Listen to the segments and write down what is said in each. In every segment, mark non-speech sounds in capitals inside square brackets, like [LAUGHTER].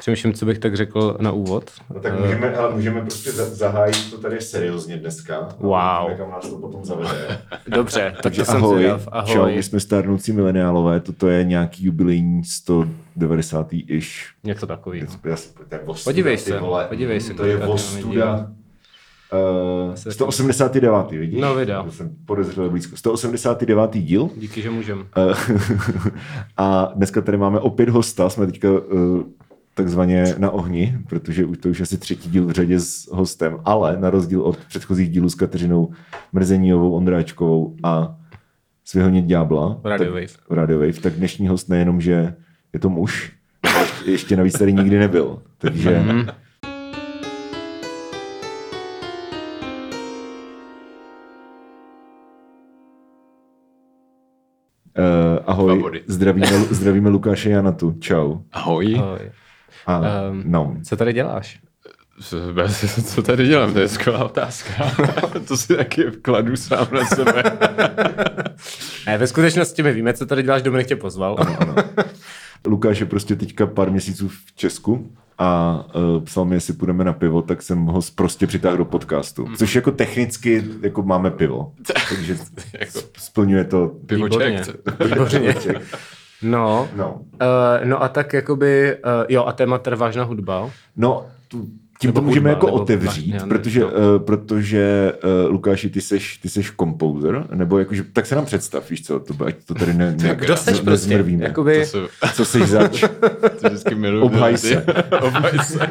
Přemýšlím, co bych tak řekl na úvod. No tak Eh, můžeme, ale můžeme prostě za- zahájit to tady seriózně dneska. Wow. Kam nás to potom zavede. [LAUGHS] Dobře, tak Takže to jsem ahoj, zvědav. čau, Ahoj. my jsme stárnoucí mileniálové, toto je nějaký jubilejní 190. ish. Něco je ostuda, Podívej se, vole. podívej se, To je ostuda. Uh, se- 189. vidíš? No, video. To jsem podezřel blízko. 189. díl. Díky, že můžem. Eh, [LAUGHS] a dneska tady máme opět hosta, jsme teďka uh, takzvaně na ohni, protože už to už asi třetí díl v řadě s hostem, ale na rozdíl od předchozích dílů s Kateřinou Mrzeníovou, Ondráčkovou a s Vyhonit Ďábla, Radio tak, Wave. Radio Wave, tak dnešní host nejenom, že je to muž, ale ještě, ještě navíc tady nikdy nebyl. Takže uh, ahoj, zdravíme, zdravíme Lukáše Janatu, čau. Ahoj. Ahoj. A, Ehm, no, Co tady děláš? Co- tady dělám? To je skvělá otázka. [LAUGHS] to si taky kladu sám na sebe. [LAUGHS] Ne, ve skutečnosti my víme, co tady děláš, Dominik tě pozval. Lukáš je prostě teďka pár měsíců v Česku a uh, psal mi, jestli půjdeme na pivo, tak jsem ho prostě přitáhl do podcastu. Což jako technicky jako máme pivo. [LAUGHS] Takže Jako splňuje to pivoček. Výborně. No, No, uh, no a tak jakoby, uh, jo, a téma teda vážná hudba. no tu, tím Nebo to můžeme hudba, jako otevřít, vlastně, protože, no. uh, protože uh, Lukáši, ty seš, ty seš komposer, nebo jakože, tak se nám představ, víš co, to, ať to tady ne, [LAUGHS] ne, Kdo seš ne- prostě? nezmrvíme. Jakoby, jsou, Co seš zač? [LAUGHS] to vždycky miluju. Obhaj se. [LAUGHS] Obhaj se.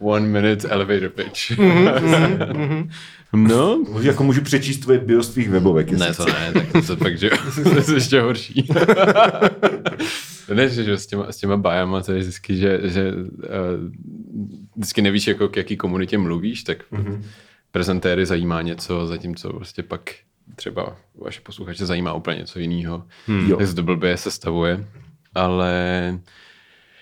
One minute elevator pitch. Mhm, no, jako můžu přečíst tvoje bio z tvých webovek, ne, to ne, tak to se fakt, že [LAUGHS] to je ještě horší. ne, že, že s těma, s těma bajama to je vždycky, že, že uh, vždycky nevíš, jako k jaký komunitě mluvíš, tak mm-hmm. prezentéry zajímá něco, zatímco prostě pak třeba vaše posluchače zajímá úplně něco jiného. Hmm. Jo. Tak se to blbě sestavuje. Ale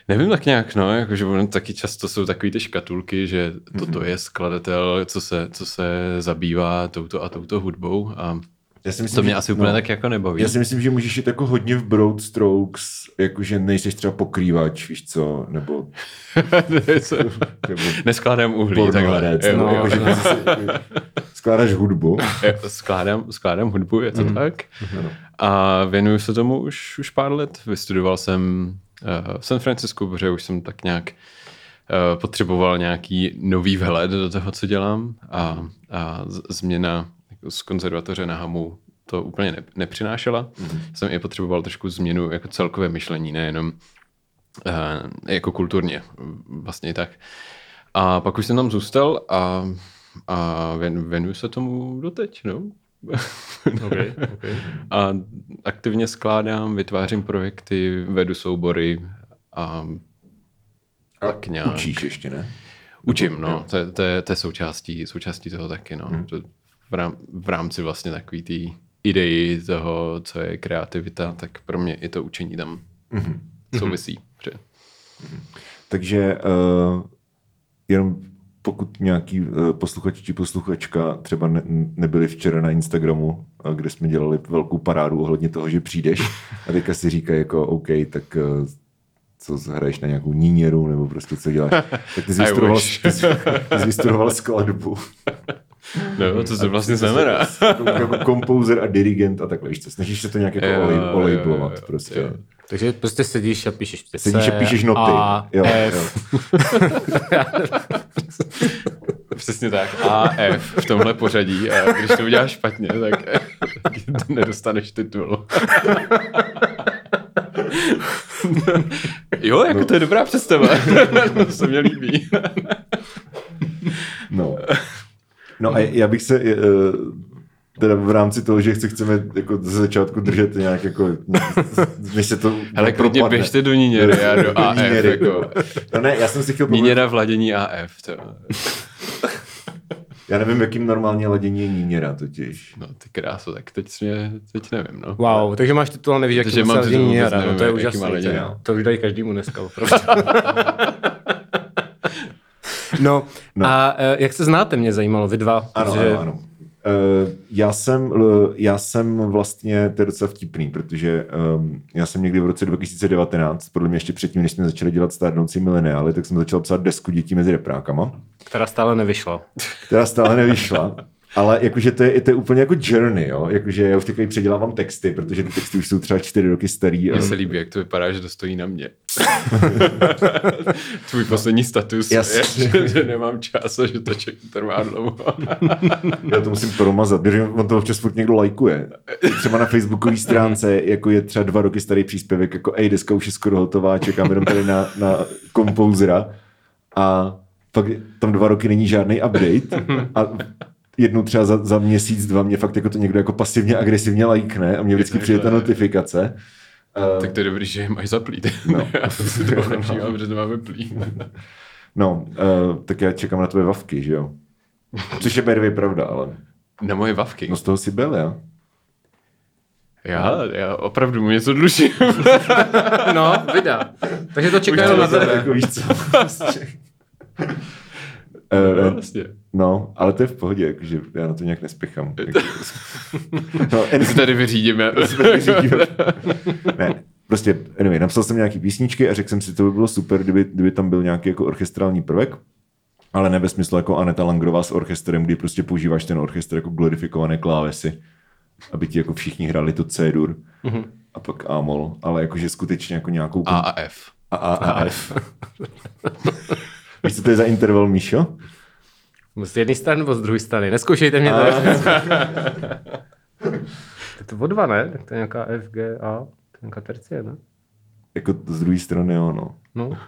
nevím tak nějak, no, jakože ono taky často jsou takový ty škatulky, že toto je skladatel, co se, co se zabývá touto a touto hudbou a Já si myslím, to mě že- asi úplně no. tak jako nebaví. Já si myslím, že můžeš jít jako hodně v broad strokes, jakože nejseš třeba pokrývač, víš co, nebo, nebo [LAUGHS] Neskládám uhlí, takhle. Jo, no, jo, ty si- skládáš hudbu. Skládám, skládám hudbu, je to Mhm. tak. Ano. A věnuju se tomu už, už pár let. Vystudoval jsem v San Francisku, protože už jsem tak nějak uh, potřeboval nějaký nový vhled do toho, co dělám. A, a změna jako z konzervatoře na Hamu to úplně ne, nepřinášela. Mm-hmm. Jsem i potřeboval trošku změnu jako celkové myšlení, nejenom uh, jako kulturně, vlastně tak. A pak už jsem tam zůstal a, a věn, věnuju se tomu doteď, no. [LAUGHS] okay, okay. A aktivně skládám, vytvářím projekty, vedu soubory a tak nějak. Učíš ještě, ne? Učím, no. To, je- to, je, to je součástí, součástí toho taky, no. Hmm. To v, rám, v rámci vlastně takový té idei toho, co je kreativita, tak pro mě i to učení tam Mhm. souvisí. Že? Takže uh, jenom pokud nějaký uh, posluchač či posluchačka třeba ne, nebyli včera na Instagramu, uh, kde jsme dělali velkou parádu ohledně toho, že přijdeš a teďka si říkají jako OK, tak uh, co hraješ na nějakou níněru nebo prostě co děláš, [LAUGHS] tak ty jsi vystudoval, ty jsi, ty jsi vystudoval skladbu. [LAUGHS] No, co to vlastně Ty jsi- znamená? Jako, komposer a dirigent a takhle, víš co, snažíš se to nějak jako olejblovat prostě. jo. Takže prostě sedíš a píšeš ty Sedíš C, a píšeš noty. A, jo, F. jo. [LAUGHS] Přesně tak. A F v tomhle pořadí. A když to uděláš špatně, tak [LAUGHS] nedostaneš titul. [LAUGHS] jo, jako to je dobrá představa. to se mě líbí. No. No a já bych se eh, teda v rámci toho, že chci, chceme jako ze začátku držet nějak jako, [LAUGHS] než se to Ale klidně běžte do Níněry a do AF. Níněry. Jako. No ne, já jsem si chtěl Níněra v ladění AF. To. já nevím, jakým normálně ladění je níněra totiž. No ty kráso, tak teď, mě, teď nevím. No. Wow, takže máš titul a nevíš, jaký Takže mám musel titul, dění vůbec jara, no to je úžasné. ladění. To, to už dají každému dneska opravdu. [LAUGHS] no, No. no, a eh, jak se znáte, mě zajímalo, vy dva. Ano, protože ano, ano. Uh, já, jsem, já jsem vlastně, to je docela vtipný, protože um, já jsem někdy v roce 2019, podle mě ještě předtím, než jsme začali dělat stárnoucí mileniály, tak jsem začal psát desku dětí mezi reprákama, Která stále nevyšla. která stále nevyšla. Ale jakože to je, to je úplně jako journey, jo? Jakože já už takový předělávám texty, protože ty texty už jsou třeba čtyři roky starý. Mně a- se líbí, jak to vypadá, že to stojí na mě. [LAUGHS] Tvůj poslední status Jasně. je, že, že nemám čas a že to ček trvá dlouho. [LAUGHS] Já to musím promazat, protože on to občas furt někdo lajkuje. Třeba na facebookové stránce, jako je třeba dva roky starý příspěvek, jako ej, deska už je skoro hotová, čekám jenom tady na, na kompouzera a pak tam dva roky není žádný update a jednou třeba za, za měsíc, dva mě fakt jako to někdo jako pasivně agresivně lajkne a mě vždycky přijde ta notifikace. Uh, tak to je dobrý, že je máš zaplít. No. [LAUGHS] Já si to [LAUGHS] nevšímám, protože to máme plý. [LAUGHS] no, uh, tak já čekám na tvoje vavky, že jo? Což je bervě pravda, ale Na moje vavky. no z toho si byl, já. Já, já opravdu mu něco dlužím. No, vydá. Takže to čeká jenom na tebe. jako víš co. Eh, No, vlastně. No, ale to je v pohodě, jakože já na to nějak nespěchám. [LAUGHS] Jako- no, anyway, Si tady vyřídíme. ne, prostě, anyway, napsal jsem nějaký písničky a řekl jsem si, to by bylo super, kdyby, kdyby tam byl nějaký jako orchestrální prvek, ale ne ve smyslu jako Aneta Langrová s orchestrem, kdy prostě používáš ten orchestr jako glorifikované klávesy, aby ti jako všichni hráli to C-dur Mhm. a pak A-mol, ale jakože skutečně jako nějakou... A a F. a, a, a F. [LAUGHS] Víš, co to je za interval, Míšo? Z jedné strany nebo z druhé strany? Neskoušejte mě to. Tak [LAUGHS] to o dva, ne? Tak to je nějaká F, G, A. To je nějaká tercie, ne? Jako z druhé strany, jo, no. No.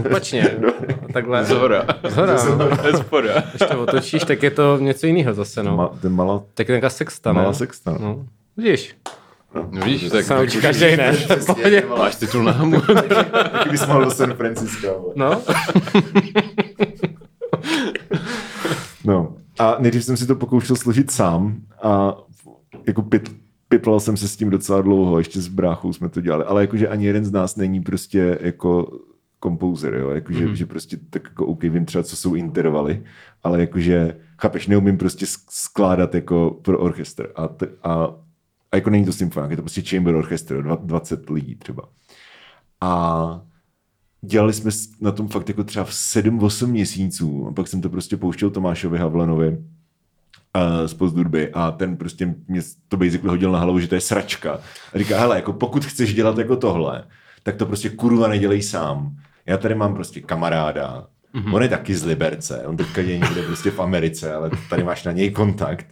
[LAUGHS] Opačně. Takhle. Zhora. Zhora. no. Spoda. Když to otočíš, tak je to něco jiného zase, no. Ma, ten malá, Tak je nějaká sexta, ne? malá sexta. No. No. Vidíš, No víš, tak se naučí každý, pohodě. máš titul na hamu. [LAUGHS] Taky bys mohl do San Francisca. vole. No, [LAUGHS] No. A nejdřív jsem si to pokoušel složit sám a jako pit, piplal jsem se s tím docela dlouho, ještě s bráchou jsme to dělali, ale jakože ani jeden z nás není prostě jako kompouzer, jo, jakože, mm. že prostě tak jako OK, vím třeba, co jsou intervaly, ale jakože, chápeš, neumím prostě sk- skládat jako pro orchestr a, t- a, a jako není to symfoniák, je to prostě chamber orchestr, dva- 20 lidí třeba. A dělali jsme na tom fakt jako třeba v 7-8 měsíců a pak jsem to prostě pouštěl Tomášovi Havlenovi uh, z Pozdurby a ten prostě mě to basically hodil na hlavu, že to je sračka. A říká, hele, jako pokud chceš dělat jako tohle, tak to prostě kurva nedělej sám. Já tady mám prostě kamaráda, mm-hmm. on je taky z Liberce, on teďka je někde prostě v Americe, ale tady máš na něj kontakt.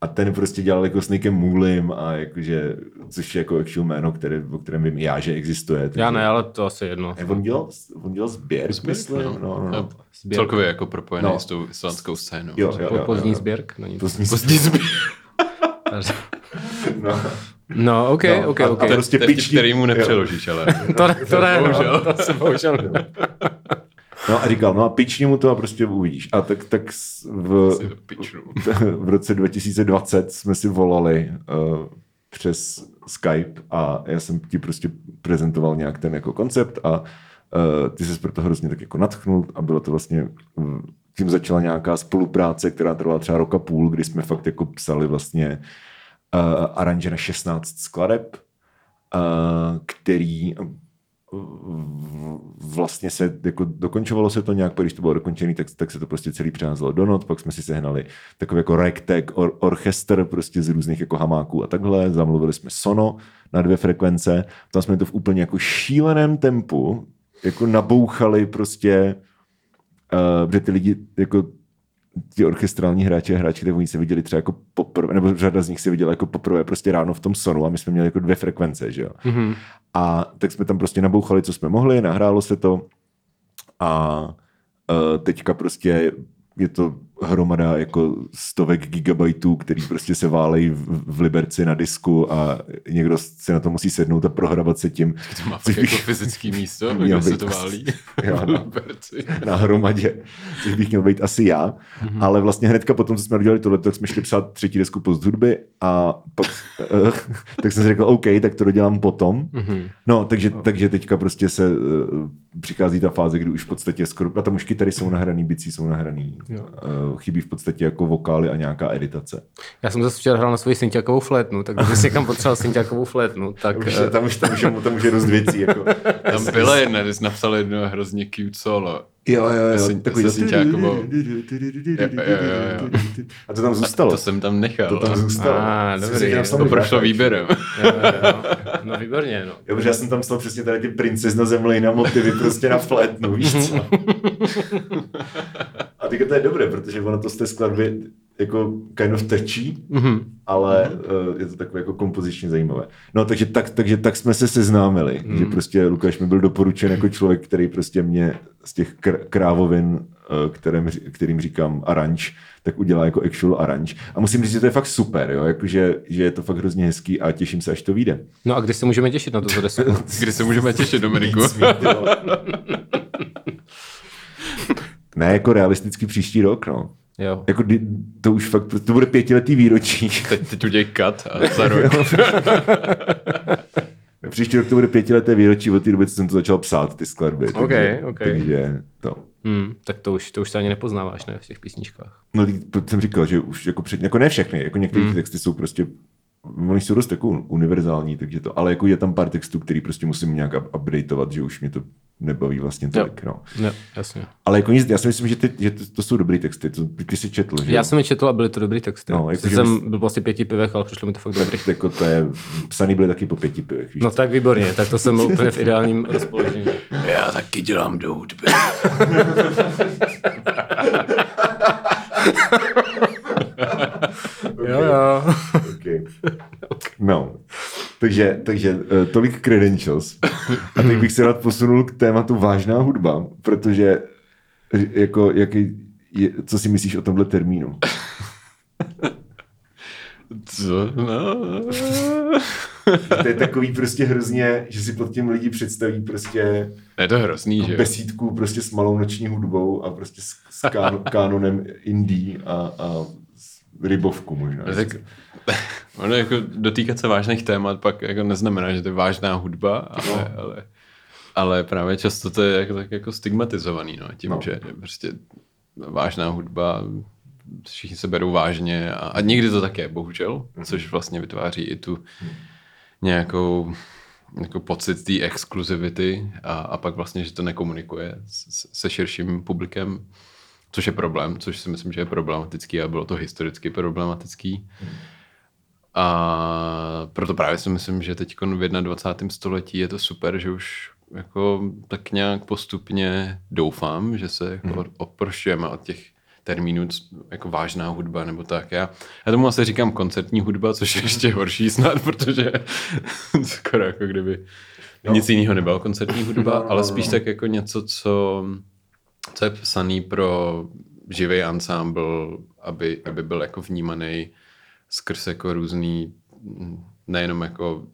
A ten prostě dělal jako s Nickem Moolim a jakože, což je jako actual jméno, které, o kterém vím i já, že existuje. já takže- ne, ale to asi jedno. Ne, on dělal, on dělal sběr, myslím. No, no, no. Sběr. Celkově jako propojený No. s tou islandskou scénou. Jo, jo, jo, Pozdní jo. sběrk. Není to. Pozdní Pozdní zbyt. No. No, OK, No, OK, a- OK. a prostě To je vtip, pičí- který mu nepřeložíš, ale... To, to ne, [LAUGHS] Bohužel. no, to se bohužel. [LAUGHS] no a říkal, no a pični mu to a prostě uvidíš. A tak, tak v, [LAUGHS] v roce 2020 jsme si volali uh, přes Skype a já jsem ti prostě prezentoval nějak ten jako koncept a uh, ty se pro to hrozně tak jako natchnul a bylo to vlastně tím začala nějaká spolupráce, která trvala třeba roka půl, kdy jsme fakt jako psali vlastně uh, aranže na 16 skladeb, uh, který vlastně se, jako dokončovalo se to nějak, když to bylo dokončené, tak, tak se to prostě celý přeházelo do not, pak jsme si sehnali takový jako ragtag or, orchestr prostě z různých jako hamáků a takhle, zamluvili jsme sono na dvě frekvence, tam jsme to v úplně jako šíleném tempu jako nabouchali prostě, uh, protože ty lidi jako ti orchestrální hráči a hráči, tak oni se viděli třeba jako poprvé, nebo řada z nich se viděla jako poprvé prostě ráno v tom sonu a my jsme měli jako dvě frekvence, že jo. Mm-hmm. A tak jsme tam prostě nabouchali, co jsme mohli, nahrálo se to a uh, teďka prostě je to hromada jako stovek gigabajtů, který prostě se válejí v, v Liberci na disku a někdo si na to musí sednout a prohrabat se tím. To má fakt jako bych- fyzický místo, [LAUGHS] kde se to asi- válí. [LAUGHS] Jo, no. Liberci. na hromadě, což bych měl být asi já. Mhm. Mm-hmm. Ale vlastně hnedka potom, co jsme udělali tohle, tak jsme šli psát třetí desku post hudby a pak, uh, [LAUGHS] tak jsem si řekl, OK, tak to dodělám potom. Mhm. Mm-hmm. No, takže, takže teďka prostě se uh, přichází ta fáze, kdy už v podstatě skoro, a tam už kytary jsou nahraný, bicí jsou nahraný, uh, uh, chybí v podstatě jako vokály a nějaká editace. Já jsem zase včera hrál na svoji synťákovou flétnu, tak když si někam potřeboval synťákovou flétnu, [LAUGHS] tak... Už, eh, tam, už, tam, už, je- tam už je dost věcí. Jako. Tam byla jedna, když jsi napsal jedno hrozně cute solo. Jo, jo, jo. Syn- Takový se. A to tam zůstalo. To jsem tam nechal. To tam zůstalo. Jsem dobrý. tam to prošlo výběrem. jo, jo, jo. No výborně, no. Jo, protože já jsem tam psal přesně tady ty princezna zemlejna motivy prostě na flétnu, víš co? [LAUGHS] A teďka to je dobré, protože ono to z té skladby jako kind of trčí, Mhm. ale uh, je to takové jako kompozičně zajímavé. No takže tak, takže tak jsme se seznámili, Mhm. že prostě Lukáš mi byl doporučen jako člověk, který prostě mě z těch kr- krávovin, uh, kterým, kterým říkám aranž, tak udělá jako actual aranž. A musím říct, že to je fakt super, jo? Jako, že, že je to fakt hrozně hezký a těším se, až to vyjde. No a kdy se můžeme těšit na to desku? [LAUGHS] Kdy se můžeme těšit, Dominiku? [LAUGHS] ne, jako realisticky příští rok, no. Jo. Jako to už fakt, to bude pětiletý výročí. Teď, teď udělej cut a [LAUGHS] za rok. [LAUGHS] Příští rok to bude pětileté výročí od té doby, co jsem to začal psát, ty skladby. OK, takže, OK. takže to. Hmm, tak to už, to už se ani nepoznáváš, ne, v těch písničkách. No, to jsem říkal, že už jako, před, jako ne všechny, jako některé Hmm. ty texty jsou prostě Oni jsou dost jako univerzální, takže to, ale jako je tam pár textů, který prostě musím nějak up- updateovat, že už mě to nebaví vlastně tolik, no. Jo, jasně. Ale jako nic, já si myslím, že, ty, že to, to jsou dobrý texty, to, ty, ty jsi četl, že? Já jsem je četl a byly to dobrý texty. No, jako, jsem bys- byl vlastně pěti pivech, ale přišlo mi to fakt dobrý. tak, [LAUGHS] jako to je, psaný byly taky po pěti pivech, víš No tak výborně, tak to jsem byl úplně v ideálním rozpoložení. [LAUGHS] Já taky dělám do hudby. [LAUGHS] Jo, jo. No, takže, takže eh, tolik credentials. A teď bych se rád posunul k tématu vážná hudba, protože eh, jako, jaký, je, co si myslíš o tomhle termínu? Co? No. To je takový prostě hrozně, že si pod tím lidi představí prostě Je to hrozný, že besídku prostě s malou noční hudbou a prostě s, s kánonem indie a, a rybovku možná. No, tak, [LAUGHS] ono jako dotýkat se vážných témat pak jako neznamená, že to je vážná hudba, ale, No. no. ale, ale právě často to je jako, tak jako stigmatizovaný, no, tím, No. no. že prostě vážná hudba, všichni se berou vážně a, a někdy to tak je, bohužel, Mhm. což vlastně vytváří i tu nějakou jako pocit té exkluzivity a, a pak vlastně, že to nekomunikuje s- se širším publikem, což je problém, což si myslím, že je problematický a bylo to historicky problematický. A proto právě si myslím, že teď v 21. století je to super, že už jako tak nějak postupně doufám, že se jako Hmm. oprošťujeme od těch termínů jako vážná hudba nebo tak. Já, já tomu asi říkám koncertní hudba, což je ještě horší snad, protože [LAUGHS] skoro jako kdyby No. nic jiného nebylo koncertní hudba, No, no, ale no, spíš no. tak jako něco, co, co je psaný pro živý ansámbl, aby, aby byl jako vnímaný skrz jako různý, nejenom jako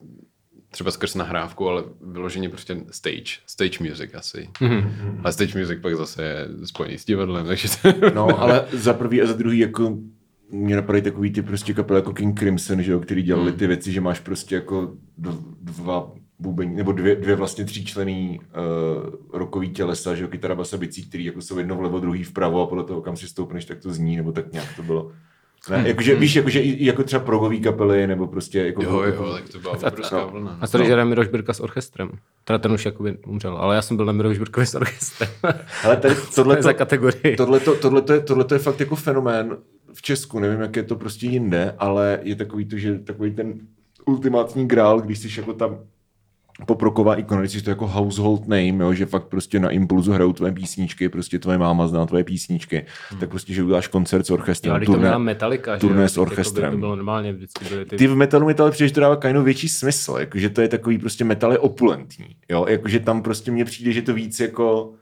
třeba skrz nahrávku, ale vyloženě prostě stage, stage music asi. Mm-hmm. A stage music pak zase je spojený s divadlem, takže to... No, ale za prvý a za druhý jako mě napadají takový ty prostě kapely jako King Crimson, že jo, který dělali Hmm. ty věci, že máš prostě jako dv- dva bubeň, nebo dvě, dvě vlastně tříčlený uh, rokový tělesa, že jo, kytara, basa, bicí, který jako jsou jedno vlevo, druhý vpravo a podle toho, kam si stoupneš, tak to zní, nebo tak nějak to bylo. Ne, Hmm. jakože, víš, jakože i, i jako třeba progový kapely, nebo prostě jako... Jo, jako, jo, tak to byla obrovská vlna. A co když hraje Miroš Birka s orchestrem? Teda ten už jakoby umřel, ale já jsem byl na Miroš Birkovi s orchestrem. Ale tady [LAUGHS] to tohle je za kategorii. Tohle to, je, tohleto je fakt jako fenomén v Česku, nevím, jak je to prostě jinde, ale je takový to, že takový ten ultimátní grál, když jsi jako tam poproková ikona, když jsi to jako household name, jo, že fakt prostě na impulzu hrajou tvoje písničky, prostě tvoje máma zná tvoje písničky, hmm. tak prostě, že uděláš koncert s Jo, orchestrem, to turné, měla Metallica, že turné jo, s tak jako by orchestrem. To bylo normálně, vždycky byly ty... ty v metalu mi to ale přijde, že to dává of větší smysl, jakože to je takový prostě metal je opulentní, jo, jakože tam prostě mně přijde, že to víc jako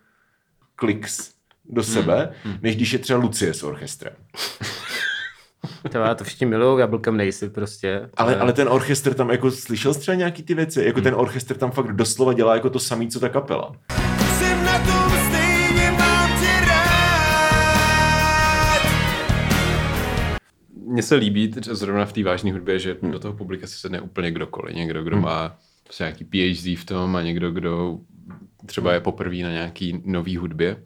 kliks do sebe, hmm. než když je třeba Lucie s orchestrem. [LAUGHS] Třeba já to všichni miluju, já byl nejsi prostě. Ale, ale ten orchestr tam jako slyšel jsi třeba nějaký ty věci? Jako ten orchestr tam fakt doslova dělá jako to samý, co ta kapela. Jsem na tom stejně, mám tě rád. Mně se líbí že zrovna v té vážné hudbě, že do toho publika si sedne úplně kdokoliv. Někdo, kdo má prostě nějaký PhD v tom a někdo, kdo třeba je poprvé na nějaký nový hudbě.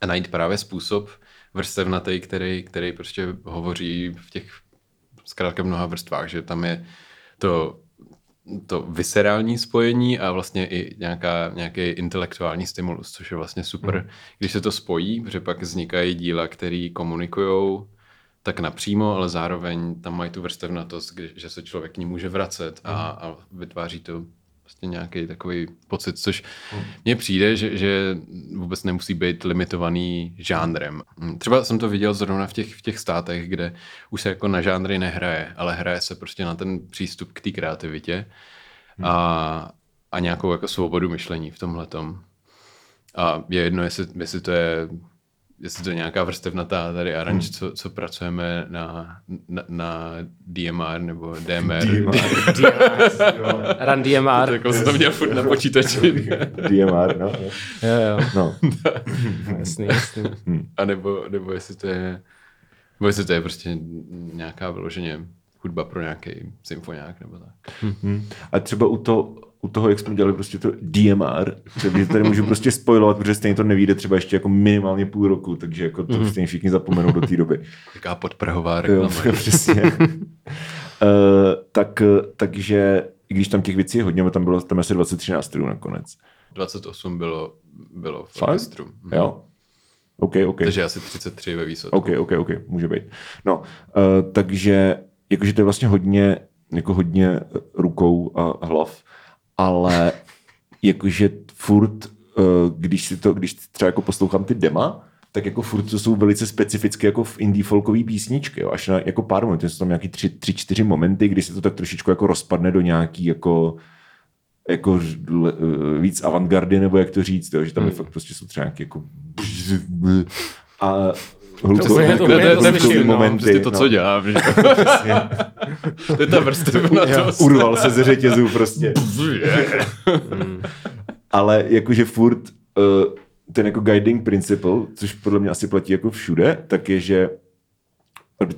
a najít právě způsob vrstevnatý, který, který prostě hovoří v těch zkrátka mnoha vrstvách, že tam je to, to viscerální spojení a vlastně i nějaká, nějaký intelektuální stimulus, což je vlastně super, mm. když se to spojí, protože pak vznikají díla, které komunikují tak napřímo, ale zároveň tam mají tu vrstevnatost, kdy, že se člověk k ní může vracet a, a vytváří to vlastně nějaký takový pocit, což mně přijde, že, že vůbec nemusí být limitovaný žánrem. Třeba jsem to viděl zrovna v těch, v těch státech, kde už se jako na žánry nehraje, ale hraje se prostě na ten přístup k té kreativitě a, a nějakou jako svobodu myšlení v tomhletom. A je jedno, jestli, jestli to je jestli to je nějaká vrstevnatá tady aranž, Hmm. co, co pracujeme na, na, na DMR nebo DMR. [LAUGHS] Run DMR. Jako jsem to měl furt na počítači. [LAUGHS] DMR, no. Jo, jo. no. [LAUGHS] Jasný, jasný. A nebo, nebo jestli to je nebo jestli to je prostě nějaká vyloženě hudba pro nějaký symfoniák nebo tak. Hmm. A třeba u, to, u toho, jak jsme dělali prostě to DMR, takže tady můžu prostě spojovat, protože stejně to nevíde třeba ještě jako minimálně půl roku, takže jako to stejně všichni zapomenou do té doby. Taká podprahová Jo, reklama. [LAUGHS] přesně. uh, [LAUGHS] tak, takže, i když tam těch věcí je hodně, tam bylo tam asi 23 nástrojů nakonec. 28 bylo, bylo v Fakt? orchestru. Mhm. Jo? OK, OK. Takže asi 33 ve výsledku. OK, OK, OK, může být. No, uh, takže jakože to je vlastně hodně, jako hodně rukou a hlav, ale jakože furt, uh, když si to, když třeba jako poslouchám ty dema, tak jako furt to jsou velice specifické jako v indie folkové písničky, jo. až na jako pár momentů, jsou tam nějaký tři, tři, čtyři momenty, kdy se to tak trošičku jako rozpadne do nějaký jako jako eh, víc avantgardy, nebo jak to říct, jo, že tam je fakt prostě jsou třeba nějaký jako a úplně- to To, je- to, to, momenty. to, co no. dělám. Že? [LAUGHS] [LAUGHS] to je ta vrstevnatost. [LAUGHS] Urval se ze řetězů prostě. Ale jakože furt uh, ten jako guiding principle, což podle mě asi platí jako všude, tak je, že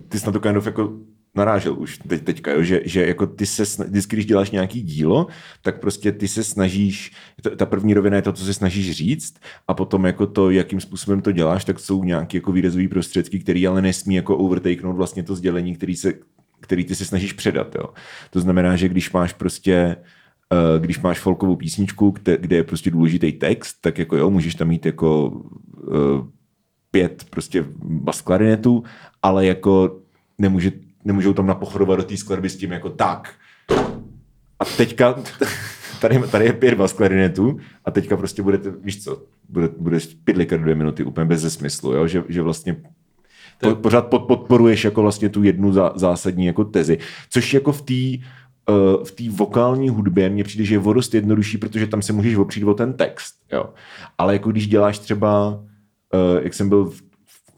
ty na to kind of jako narážel už teď, teďka, jo? Že, že jako ty se, vždycky, když děláš nějaký dílo, tak prostě ty se snažíš, ta první rovina je to, co se snažíš říct a potom jako to, jakým způsobem to děláš, tak jsou nějaké jako výrazové prostředky, které ale nesmí jako overtakenout vlastně to sdělení, který, se, který ty se snažíš předat. Jo? To znamená, že když máš prostě eh, když máš folkovou písničku, kde, je prostě důležitý text, tak jako jo, můžeš tam mít jako uh, pět prostě bas klarinetů, ale jako nemůže, nemůžou tam napochodovat do té skladby s tím jako tak. A teďka tady, tady je pět bas klarinetů a teďka prostě budete, víš co, bude, bude pět dvě minuty úplně bez smyslu, jo? Že, že vlastně po, pořád pod, podporuješ jako vlastně tu jednu zá, zásadní jako tezi, což jako v té uh, v té vokální hudbě mně přijde, že je o dost jednodušší, protože tam se můžeš opřít o ten text, jo. Ale jako když děláš třeba, uh, jak jsem byl v,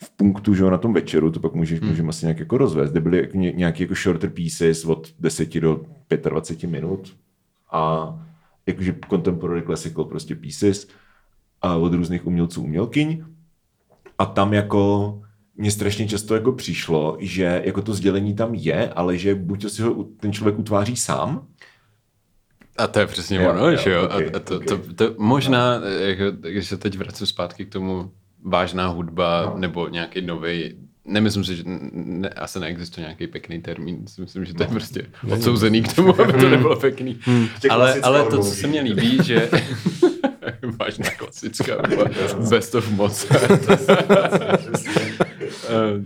v punktu, že jo, na tom večeru, to pak můžeš, hmm. můžeme asi nějak jako rozvést, kde byly ně- nějaký jako shorter pieces od 10 do 25 minut a jakože contemporary classical prostě pieces a od různých umělců umělkyň a tam jako mně strašně často jako přišlo, že jako to sdělení tam je, ale že buď to si ho ten člověk utváří sám, A to je přesně Jo, ono, jo, že jo? okay, a, to, okay. to, to, možná, jako, když se teď vracím zpátky k tomu vážná hudba No. nebo nějaký nový Nemyslím si, že ne, asi neexistuje nějaký pekný termín. Si Myslím, že to je prostě odsouzený k tomu, aby to nebylo pekný. Ještě Ale, ale to, co se mně líbí, že [LAUGHS] vážná klasická hudba, [LAUGHS] Best of Mozart. [LAUGHS] Eh,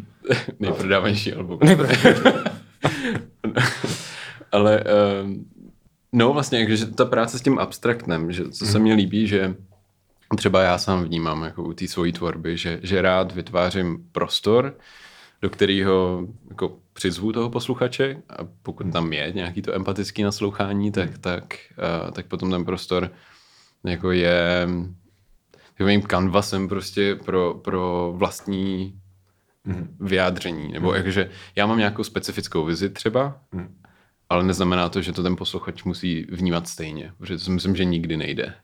Nejprodávanější album. Ale um, no vlastně, že ta práce s tím abstraktnem, že co se mně líbí, že třeba já sám vnímám jako u té svojí tvorby, že, že rád vytvářím prostor, do kterého jako přizvu toho posluchače a pokud tam je nějaký to empatický naslouchání, tak, tak, uh, tak potom ten prostor jako je takovým kanvasem prostě pro, pro vlastní vyjádření. Nebo jakože já mám nějakou specifickou vizi třeba, ale neznamená to, že to ten posluchač musí vnímat stejně, protože to si myslím, že nikdy nejde.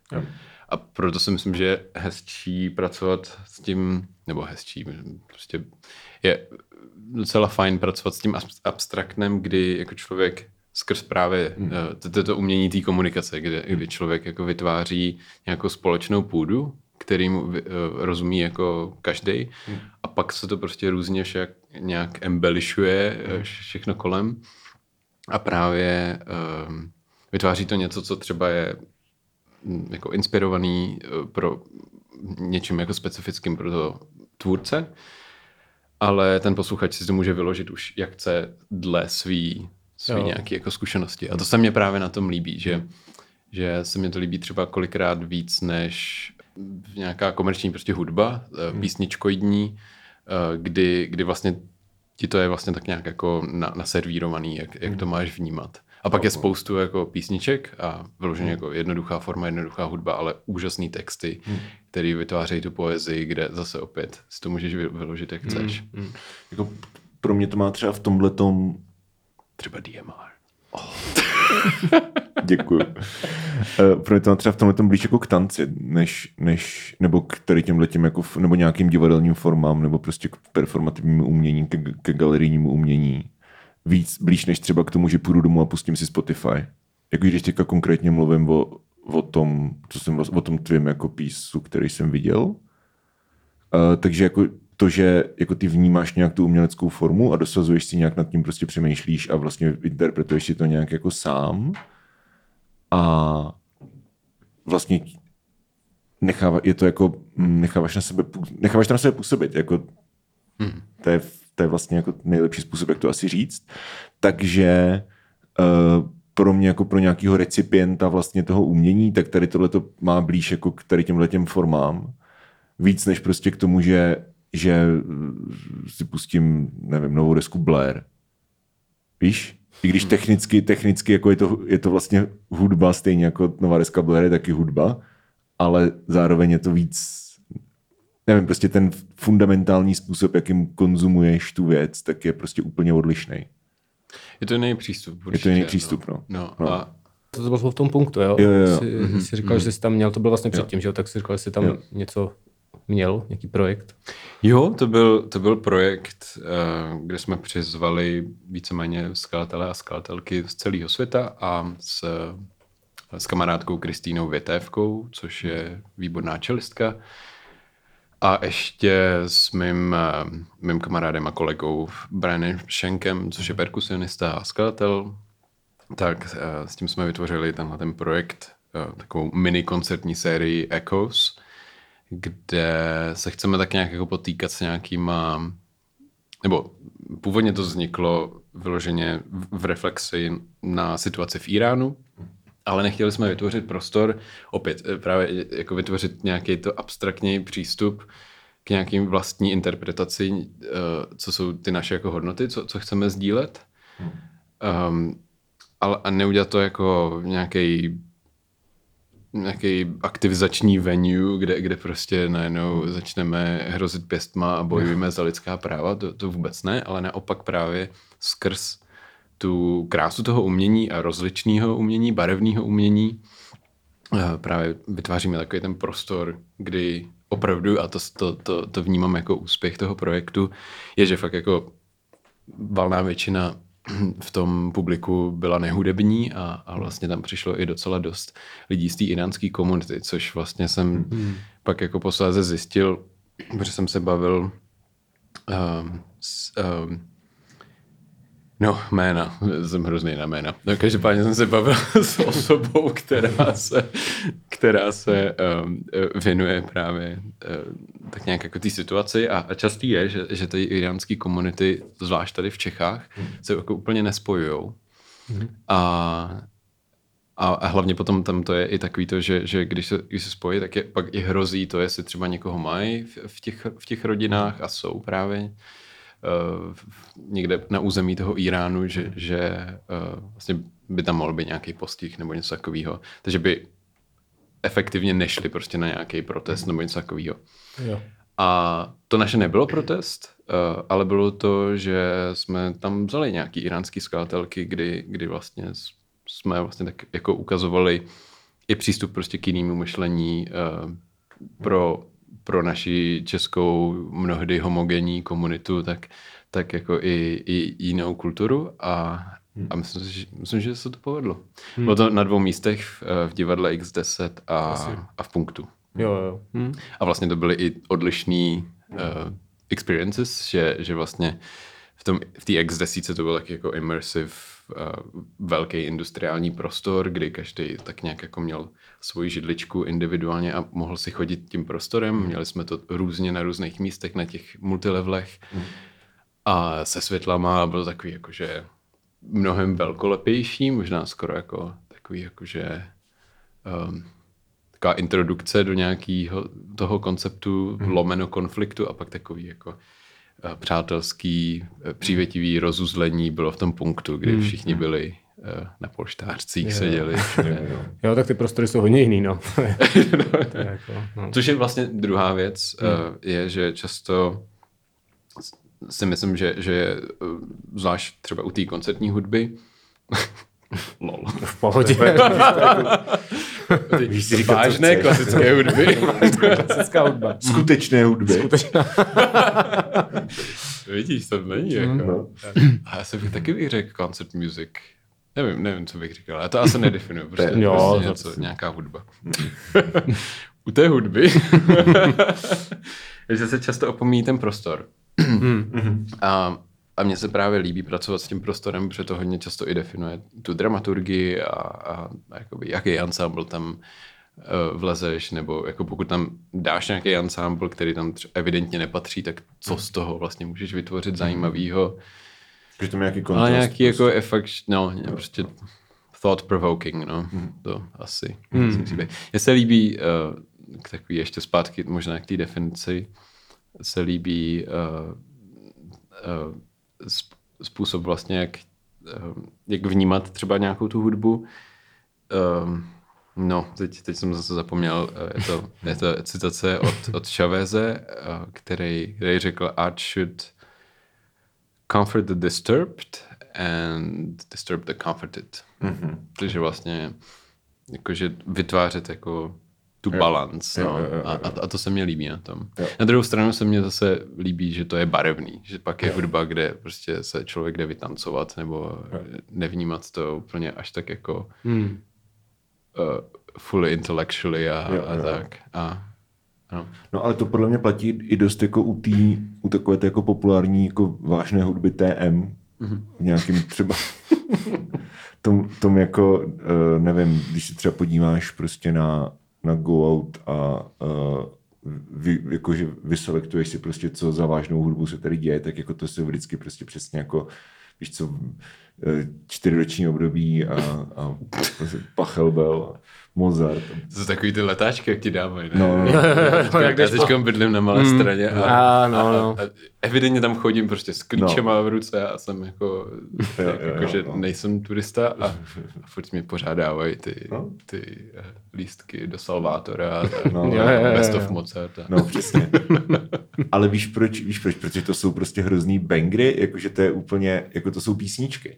A proto si myslím, že je hezčí pracovat s tím, nebo hezčí, prostě je docela fajn pracovat s tím abs- abstraktnem, kdy jako člověk skrz právě hmm. to, to umění té komunikace, kde, kdy člověk jako vytváří nějakou společnou půdu, kterým eh, rozumí jako každý. A pak se to prostě různě však nějak embellišuje eh, všechno kolem. A právě um, vytváří to něco, co třeba je jako inspirovaný eh, pro něčím jako specifickým pro toho tvůrce, ale ten posluchač si to může vyložit už jak chce dle svý, svý Jo. nějaký jako zkušenosti. A to se mně právě na tom líbí, že, že se mi to líbí třeba kolikrát víc než nějaká komerční prostě hudba, hmm. písničkoidní, eh, kdy, kdy vlastně ti to je vlastně tak nějak jako na, naservírovaný, jak, jak to máš vnímat. A pak je spoustu jako písniček a vyloženě jako jednoduchá forma, jednoduchá hudba, ale úžasný texty, který vytvářejí tu poezii, kde zase opět si to můžeš vy- vyložit, jak chceš. Jako pro mě to má třeba v tomhle tom Třeba DMR. [LAUGHS] Děkuju. Eh, Pro mě to má třeba v tomhle tom blíž jako k tanci, než, než nebo k tady těmhle těm jako, nebo nějakým divadelním formám, nebo prostě k performativnímu umění, ke, ke galerijnímu umění. Víc blíž než třeba k tomu, že půjdu domů a pustím si Spotify. Jako když teďka konkrétně mluvím o, o tom, co jsem, o tom tvým jako písu, který jsem viděl. Uh, takže jako to, že jako ty vnímáš nějak tu uměleckou formu a dosazuješ si nějak nad tím prostě přemýšlíš a vlastně interpretuješ si to nějak jako sám a vlastně nechává, je to jako, mm, necháváš na sebe, necháváš to na sebe působit, jako to, je, to je vlastně jako nejlepší způsob, jak to asi říct. Takže uh, pro mě jako pro nějakého recipienta vlastně toho umění, tak tady tohle to má blíž jako k tady těmhle těm formám. Víc než prostě k tomu, že, že eh, si pustím, nevím, novou desku Blair. Víš? I když technicky, technicky jako je, to, je to vlastně hudba, stejně jako nová deska Blair je taky hudba, ale zároveň je to víc nevím, prostě ten fundamentální způsob, jakým konzumuješ tu věc, tak je prostě úplně odlišný. Je to jiný přístup. Je to určitě, jiný přístup, no. No, No. a To, to bylo v tom punktu, jo? Jo, jo, jo. Jsi, mm-hmm. jsi říkal, že jsi tam měl, to bylo vlastně předtím, že jo? Tak jsi říkal, že jsi tam Jo. něco měl, nějaký projekt. Jo, to byl, to byl projekt, eh, kde jsme přizvali víceméně skladatele a skladatelky z celého světa a s, s kamarádkou Kristýnou Větévkou, což je výborná čelistka. A ještě s mým, eh, mým kamarádem a kolegou Brianem Schenkem, což je perkusionista a skladatel. Tak eh, s tím jsme vytvořili tenhle ten projekt, eh, takovou mini koncertní sérii Echoes, kde se chceme tak nějak jako potýkat s nějakýma, nebo původně to vzniklo vyloženě v- v reflexi na situaci v Iránu, ale nechtěli jsme vytvořit prostor, opět eh, právě jako vytvořit nějaký to abstraktní přístup k nějakým vlastní interpretaci, eh, co jsou ty naše jako hodnoty, co, co chceme sdílet. Um, ale a neudělat to jako nějaký nějaký aktivizační venue, kde, kde prostě najednou začneme hrozit pěstma a bojujeme za lidská práva, to, to vůbec ne, ale naopak právě skrz tu krásu toho umění a rozličného umění, barevného umění, eh, právě vytváříme takový ten prostor, kdy opravdu, a to, to, to, to vnímám jako úspěch toho projektu, je, že fakt jako valná většina v tom publiku byla nehudební a, a vlastně tam přišlo i docela dost lidí z té iránské komunity, což vlastně jsem pak jako posléze zjistil, protože jsem se bavil um, s, um, No, jména. Jsem hrozný na jména. No, každopádně jsem se bavil [LAUGHS] s osobou, která se, která se um, věnuje právě um, tak nějak jako té situaci a, a častý je, že, že ty iránské komunity, zvlášť tady v Čechách, se jako úplně nespojujou. A, a, a hlavně potom tam to je i takový to, že, že když, se, když se spojí, tak je pak i hrozí to, jestli třeba někoho mají v, v, těch, v těch rodinách a jsou právě někde na území toho Iránu, že, že uh, vlastně by tam mohl být nějaký postih nebo něco takového. Takže by efektivně nešli prostě na nějaký protest nebo něco takového. Jo. A to naše nebylo protest, uh, ale bylo to, že jsme tam vzali nějaký iránský skladatelky, kdy, kdy vlastně jsme vlastně tak jako ukazovali i přístup prostě k jinému myšlení pro, pro naši českou mnohdy homogenní komunitu, tak, tak jako i, i jinou kulturu a, a myslím, si, že, myslím, že se to povedlo. Bylo to na dvou místech v, v divadle X10 a, a v Punktu. Jo, jo. Hm. A vlastně to byly i odlišný uh, experiences, že, že vlastně v tom v té X10 to byl taky jako immersive uh, velký industriální prostor, kdy každý tak nějak jako měl svoji židličku individuálně a mohl si chodit tím prostorem. Měli jsme to různě na různých místech, na těch multilevelech. A se světlama byl takový jakože mnohem velkolepější, možná skoro jako takový jakože um, taková introdukce do nějakého toho konceptu lomeno konfliktu a pak takový jako eh, přátelský, eh, přívětivý rozuzlení bylo v tom punktu, kdy všichni byli eh, na polštářcích, seděli. [LAUGHS] Jo, tak ty prostory jsou hodně jiný, [LAUGHS] no. to je jako, no. Což je vlastně druhá věc, hmm. je, že často si myslím, že, že eh, zvlášť třeba u té koncertní hudby, [LAUGHS] lol, V pohodě. ty Víš si říkat, co vážné klasické hudby. Klasická hudba. Skutečné hudby. [LAUGHS] Vidíš, to není jako. No. A já se bych taky bych řekl concert music. Nevím, nevím, co bych říkal, ale to asi nedefinuju. Prostě, Jo, prostě to- něco, nějaká hudba. [LAUGHS] U té hudby [LAUGHS] že se často opomíjí ten prostor. a, a mně se právě líbí pracovat s tím prostorem, protože to hodně často i definuje tu dramaturgii a, a, a jakoby, jaký ensemble tam uh, vlezeš, nebo jako pokud tam dáš nějaký ensemble, který tam evidentně nepatří, tak co z toho vlastně můžeš vytvořit zajímavého. Že to má nějaký kontrast. Ale nějaký jako je fakt, no, prostě thought provoking, no, to asi. být. Mně se líbí, uh, takový ještě zpátky možná k té definici, se líbí uh, uh, způsob vlastně, jak, uh, jak vnímat třeba nějakou tu hudbu. Um, no, teď, teď jsem zase zapomněl, uh, je to, je to citace od, od Chaveze, uh, který, který řekl, art should comfort the disturbed and disturb the comforted. Mm-hmm. Takže vlastně jakože vytvářet jako tu balans. Jo, No. jo, jo, A, a, a to se mně líbí na tom. Jo. Na druhou stranu se mně zase líbí, že to je barevný, že pak je hudba, kde prostě se člověk jde vytancovat nebo nevnímat to úplně až tak jako Hmm. Uh, fully intellectually a, Jo, a jo. tak. A, ano. No ale to podle mě platí i dost jako u, tý, u takové té jako populární jako vážné hudby TM. V nějakým třeba [LAUGHS] tom, tom jako, uh, nevím, když se třeba podíváš prostě na, na Go Out a uh, vy, jakože vyselektuješ si prostě, co za vážnou hudbu se tady děje, tak jako to se vždycky prostě přesně jako, víš co, čtyřroční období a, a Pachelbel Mozart. To jsou takový ty letáčky, jak ti dávají. Ne? No, no, [LAUGHS] no. Já teď bydlím na malé straně a, A, no, no. a, a evidentně tam chodím prostě s klíčema v ruce a jsem jako, jo, jako že no. nejsem turista a, [LAUGHS] a furt mi pořádávají ty, No. ty eh, lístky do Salvátora a tak, [LAUGHS] No, no, jo, jo, jo, Best jo. of Mozart. A, No, přesně. Ale víš proč, víš proč? Protože to jsou prostě hrozný bangry, jakože to je úplně, jako to jsou písničky.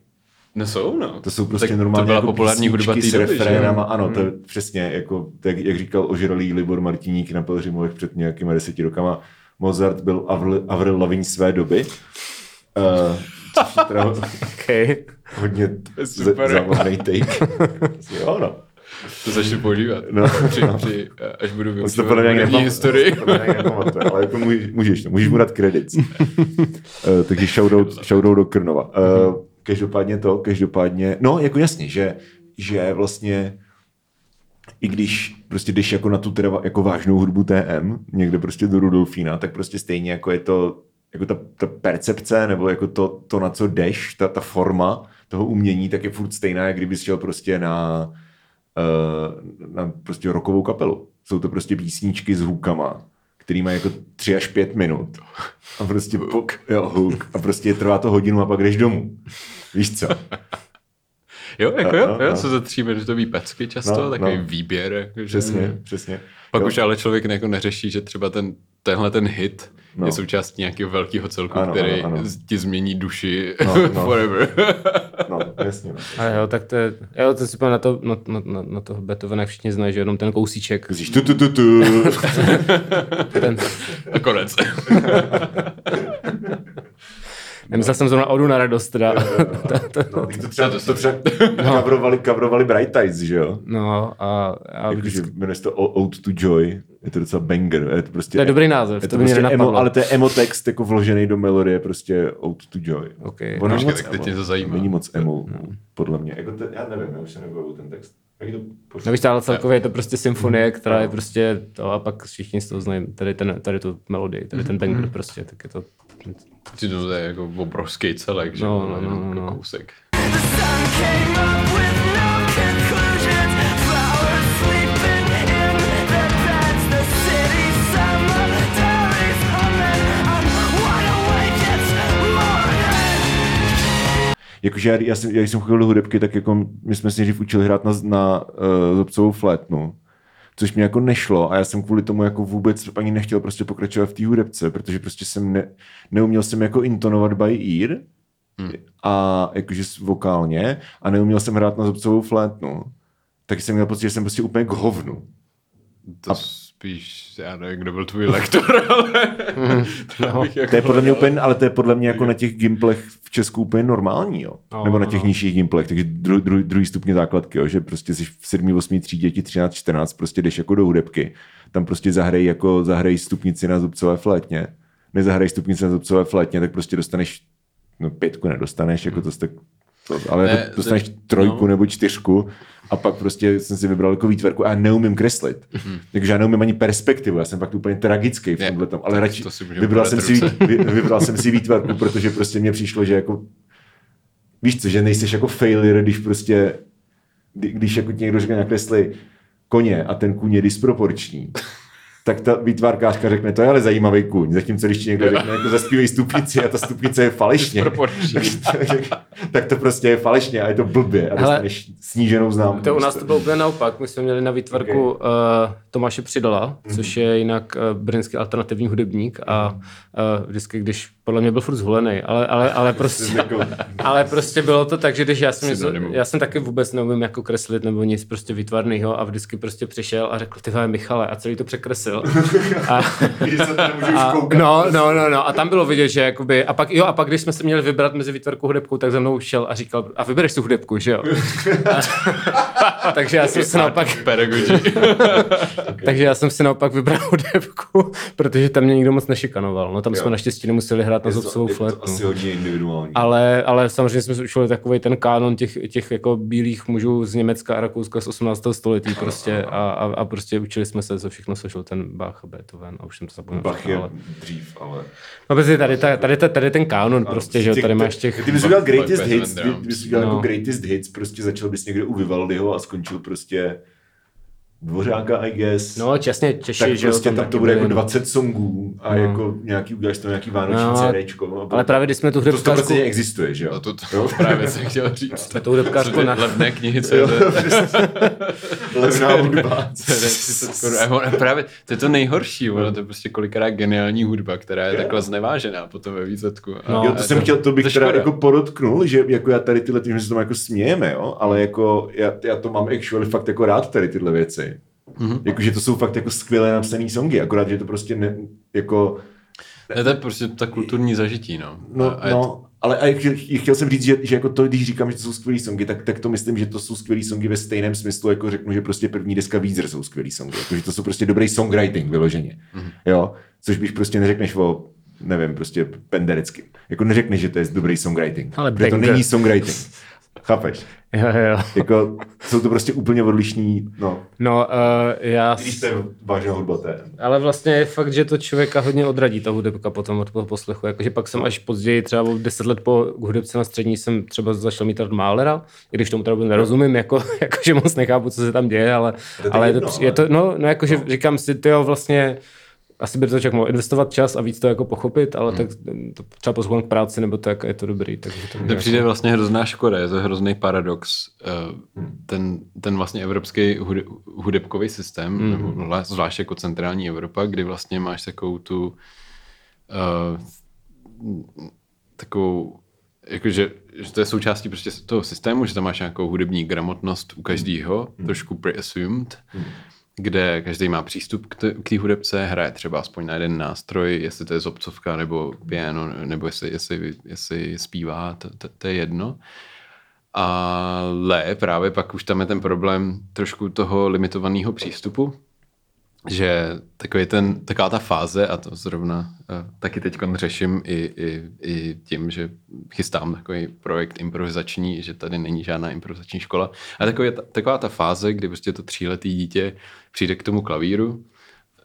No jsou, no. To jsou prostě tak normálně to byla jako populární hudba s doby, že refrénama, ano, to je přesně, jako, tak, jak říkal ožralý Libor Martiník na Pelřimovech před nějakýma deseti rokama, Mozart byl Avril, Avril Lavigne své doby. Uh, teda [LAUGHS] Okay. hodně super. zábavný take. [LAUGHS] jo, no. To začnu používat. No. Při, při, až budu to vyučovat hudební nepam- historii. to nepamatuje, ale jako můžeš, můžeš, to, můžeš mu dát kredit. uh, [LAUGHS] takže shoutout, shoutout do Krnova. Uh, každopádně to, každopádně, no jako jasně, že, že vlastně i když prostě jdeš jako na tu teda jako vážnou hudbu TM, někde prostě do Rudolfína, tak prostě stejně jako je to jako ta, ta percepce, nebo jako to, to, na co jdeš, ta, ta forma toho umění, tak je furt stejná, jak kdybys šel prostě na, uh, na prostě rokovou kapelu. Jsou to prostě písničky s hukama, který mají jako tři až pět minut. A prostě po, jo, hook. A prostě trvá to hodinu a pak jdeš domů. Víš co? Jo, jako jo, no, jo, no. jsou to tříminutový pecky často, No, takový no. výběr. Jako, že- Přesně, přesně. Pak Jo. už ale člověk jako neřeší, že třeba ten, tenhle ten hit No. je součástí nějakého velkého celku, Ano, který ano, ano. ti změní duši No, [LAUGHS] no. forever. No, jasně. No. A jo, tak to je, jo, to si na, to, na, na, na, na toho Beethovena všichni znají, že jenom ten kousíček. Říš tu, tu, tu, tu. [LAUGHS] Ten, A konec. nemyslel jsem zrovna odu na radost, teda. [LAUGHS] No, to třeba, to třeba kavrovali, kavrovali Bright Eyes, že jo? No a, a Jakože vždycky, jmenuje se to Ode to Joy. Je to docela banger. Je to, prostě, To je dobrý název, je to to prostě emo, ale to je emotext jako vložený do melodie, prostě Out to Joy. OK. On není Počkej, moc tak teď emo. mě to zajímá. Není moc emo, podle mě. Jako te, já nevím, já už se nebavu ten text. To No víš, ale celkově je to prostě symfonie, která je No. prostě to a pak všichni z toho znají tady, ten, tady tu melodii, tady ten Mhm. banger prostě, tak je to... To je jako obrovský celek, že? No, jo, no, no, no, no. kousek. No Jakože já, já, jsem, já jsem chodil do hudebky, tak jako my jsme si nejdřív učili hrát na, na uh, zobcovou flétnu, což mi jako nešlo a já jsem kvůli tomu jako vůbec ani nechtěl prostě pokračovat v té hudebce, protože prostě jsem ne, neuměl jsem jako intonovat by ear Hmm. a jakože vokálně a neuměl jsem hrát na zobcovou flétnu. Tak jsem měl pocit, že jsem prostě úplně k hovnu. To spíš, já nevím, kdo byl tvůj lektor, [LAUGHS] ale [LAUGHS] [LAUGHS] to, bych jako To je podle mě úplně, ale to je podle mě jako na těch gimplech v Česku úplně normální, jo. No, Nebo na no, těch no. nižších gimplech, takže dru, dru, druhý stupně základky, jo, že prostě jsi v 7, 8 třídě, děti 13, 14, prostě jdeš jako do hudebky. Tam prostě zahrej jako zahrej stupnici na zubcové flétně. Nezahraj stupnici na zubcové flétně, tak prostě dostaneš, no pětku nedostaneš, jako to, tak, ale Ne, ne, dostaneš to- trojku no. nebo čtyřku a pak prostě jsem si vybral jako výtvarku a já neumím kreslit. Takže já neumím ani perspektivu, já jsem fakt úplně tragický v tomhle tom, ale radši to vybral jsem, si, vy- vybral jsem si výtvarku, protože prostě mně přišlo, že jako víš co, že nejseš jako failure, když prostě kdy- když jako ti někdo řekne nakresli koně a ten kůň je disproporční, tak ta výtvarkářka řekne, to je ale zajímavý kůň, zatímco když ti někdo řekne, jako zaspívej stupnici a ta stupnice je falešně, [LAUGHS] [LAUGHS] tak to prostě je falešně a je to blbě a dostaneš sníženou známku. To u nás to bylo úplně naopak. My jsme měli na výtvarku okay. uh, Tomáše Přidala, což je jinak uh, brněnský alternativní hudebník a uh, vždycky, když podle mě byl furt zvolený, ale, ale, ale [LAUGHS] prostě, [LAUGHS] ale prostě bylo to tak, že když já jsem, něco, já jsem taky vůbec neumím jako kreslit nebo nic prostě výtvarného a vždycky prostě přišel a řekl, ty Michale, a celý to překresil. [LAUGHS] A, a, no, no, no, no, a tam bylo vidět, že jakoby, a pak, jo, a pak když jsme se měli vybrat mezi výtvarkou hudebkou, tak za mnou šel a říkal, a vybereš tu hudebku, že jo? A, takže já jsem si naopak, takže já jsem si naopak vybral hudebku, protože tam mě nikdo moc nešikanoval. No tam Jo. jsme naštěstí nemuseli hrát na zobcovou je to flétnu. asi hodně individuální. Ale, ale samozřejmě jsme učili takový ten kánon těch, těch jako bílých mužů z Německa a Rakouska z 18. století prostě a, a, a prostě učili jsme se, co všechno složil ten Bach a Beethoven a už jsem to zapomněl. Bach je ale... dřív, ale... No protože tady, ta, tady, ta, tady ten kánon prostě, že jo, tady máš těch... Ty bys udělal greatest hits, ty bys udělal No. jako greatest hits, prostě začal bys někde u Vivaldiho a skončil prostě Dvořáka, I guess. No, časně Češi, tak že jo, prostě tam tam to bude jako byli. 20 songů a No. jako nějaký, uděláš to nějaký vánoční No, CDčko. a Ale právě když jsme tu to, to hudebkářku... prostě existuje, že jo? No to, to právě jsem chtěl říct. Jsme tu hudebkářku na... levné knihy, co Jo, je [LAUGHS] Levná [LAUGHS] hudba. Právě, to je to nejhorší, ono, to je prostě kolikrát geniální hudba, která je takhle znevážená potom ve výsledku. No. Jo, to jsem chtěl, to bych to teda jako podotknul, že jako já tady tyhle, že se tomu jako smějeme, jo, ale jako já, já to mám actually fakt jako rád tady tyhle věci. Mm-hmm. Jakože to jsou fakt jako skvěle napsané songy, akorát, že to prostě ne, jako, Ne, to je prostě ta kulturní zažití, no. no, a, a no ale a chtěl, chtěl jsem říct, že, že jako to, když říkám, že to jsou skvělé songy, tak, tak to myslím, že to jsou skvělé songy ve stejném smyslu, jako řeknu, že prostě první deska Weezer jsou skvělé songy, jako, že to jsou prostě dobrý songwriting vyloženě, mm-hmm. jo, což bych prostě neřekneš o nevím, prostě penderecky. Jako neřekneš, že to je dobrý songwriting. Ale to není songwriting. [LAUGHS] Chápeš? Jo, jo. Jako, jsou to prostě úplně odlišný, no. No, uh, já... Když je vážná hudba, to je. Ale vlastně je fakt, že to člověka hodně odradí, ta hudebka potom od toho poslechu. Jakože pak jsem až později, třeba o deset let po hudebce na střední, jsem třeba začal mít Málera, i když tomu teda nerozumím, jako, [LAUGHS] jakože moc nechápu, co se tam děje, ale, To je ale je, to, je to, no, no jakože říkám si, ty vlastně asi by to člověk mohl investovat čas a víc to jako pochopit, ale tak to třeba poslouchám k práci, nebo tak je to dobrý. Takže to To přijde vlastně hrozná škoda, je to hrozný paradox. Eh, Ten, ten vlastně evropský hude, hudebkový systém, mm. nebo zvlá- zvlášť jako centrální Evropa, kdy vlastně máš takovou tu uh, takovou jakože, že to je součástí prostě toho systému, že tam máš nějakou hudební gramotnost u každého, mm. trošku pre-assumed, mm. Kde každý má přístup k té- hudebce, hraje třeba aspoň na jeden nástroj, jestli to je zobcovka nebo piano, nebo jestli, jestli, jestli zpívá, to, to, to je jedno. Ale právě pak už tam je ten problém trošku toho limitovaného přístupu, že takový ten, taková ta fáze, a to zrovna uh, taky teď řeším i, i, i tím, že chystám takový projekt improvizační, že tady není žádná improvizační škola, a takový, taková ta fáze, kdy prostě to tříletý dítě přijde k tomu klavíru,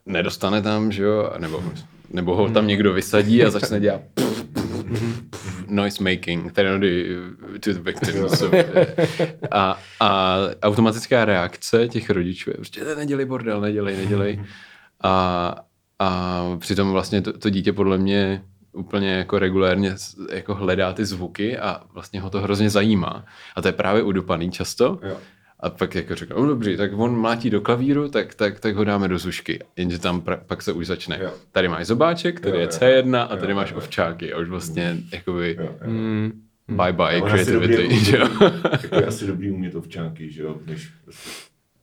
nedostane tam, že jo, nebo, nebo ho tam někdo vysadí a začne dělat noise making, therapy to the victims. [LAUGHS] a, a automatická reakce těch rodičů je prostě nedělej bordel, nedělej, nedělej. A, a přitom vlastně to, to dítě podle mě úplně jako regulérně jako hledá ty zvuky a vlastně ho to hrozně zajímá. A to je právě udupaný často. Jo. A pak jako řekl, no dobře, tak on mlátí do klavíru, tak, tak, tak ho dáme do zušky. Jenže tam pra, pak se už začne. Jo. Tady máš zobáček, tady Jo, je jo. C1 a Jo, tady máš jo. ovčáky. A už vlastně jakoby Jo, jo. Mm. bye bye Ono je asi dobrý, creativity, že jo? jako je asi dobrý umět ovčánky, že jo, než prostě.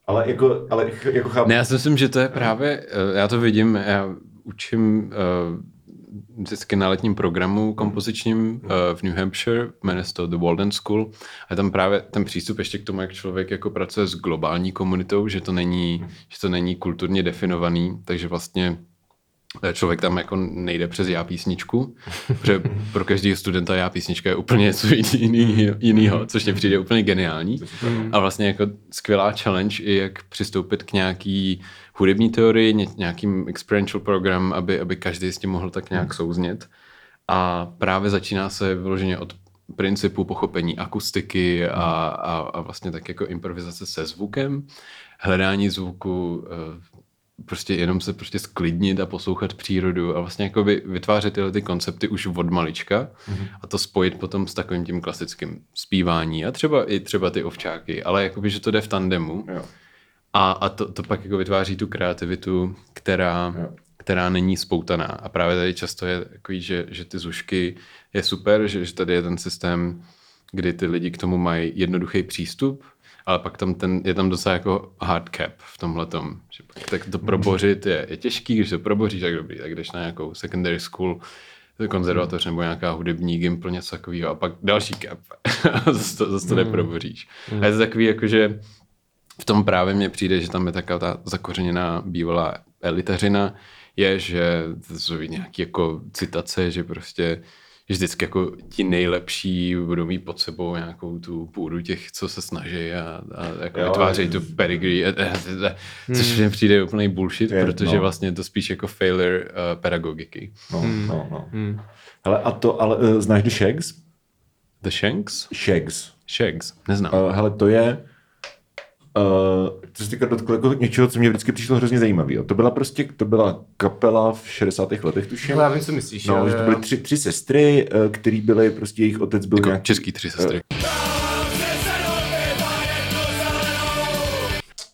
Ale jako, ale jako chápu. Ne, já si myslím, že to je právě, eh, já to vidím, já učím uh, vždycky na letním programu kompozičním uh, v New Hampshire, jmenuje se to The Walden School, a tam právě ten přístup ještě k tomu, jak člověk jako pracuje s globální komunitou, že to není, že to není kulturně definovaný, takže vlastně eh, člověk tam jako nejde přes já písničku, [LAUGHS] protože pro každého studenta já písnička je úplně něco jiný, jinýho, což mě přijde úplně geniální. A vlastně jako skvělá challenge i jak přistoupit k nějaký hudební teorii, ně- nějakým experiential program, aby, aby každý s tím mohl tak nějak souznět. A právě začíná se vyloženě od principu pochopení akustiky a, a, a vlastně tak jako improvizace se zvukem, hledání zvuku, eh, prostě jenom se prostě sklidnit a poslouchat přírodu a vlastně jako vytvářet tyhle ty koncepty už od malička a to spojit potom s takovým tím klasickým zpívání a třeba i třeba ty ovčáky, ale jakoby, že to jde v tandemu. Jo. A, a to, to pak jako vytváří tu kreativitu, která, Jo. která není spoutaná. A právě tady často je takový, že, že ty zušky je super, že, že tady je ten systém, kdy ty lidi k tomu mají jednoduchý přístup, ale pak tam ten, je tam docela jako hard cap v tomhletom. Že pak, tak to probořit je, je těžký, když to proboříš, tak dobrý, tak jdeš na nějakou secondary school, konzervatoř nebo nějaká hudební gimpl, něco takového a pak další cap. [LAUGHS] zase to, zase to neproboříš. A je to takový jako, že v tom právě mně přijde, že tam je taková ta zakořeněná bývalá elitařina, je, že to jsou nějaké jako citace, že prostě že vždycky jako ti nejlepší budou mít pod sebou nějakou tu půdu těch, co se snaží a, a jako Jo, vytvářejí tu pedigree, a- a- a- což mi přijde úplný bullshit, Je, protože no. vlastně je to spíš jako failure uh, pedagogiky. No, no, no. Hele, a to, ale uh, znáš The Shags? The Shanks? Shags. Shags, neznám. Uh, hele, to je Uh, to se týká dotkl jako něčeho, co mě vždycky přišlo hrozně zajímavé. To byla prostě, to byla kapela v 60. letech, tuším. Já vím, co myslíš. No, že to byly tři, tři sestry, uh, který byly, prostě jejich otec byl jako nějaký... český tři sestry.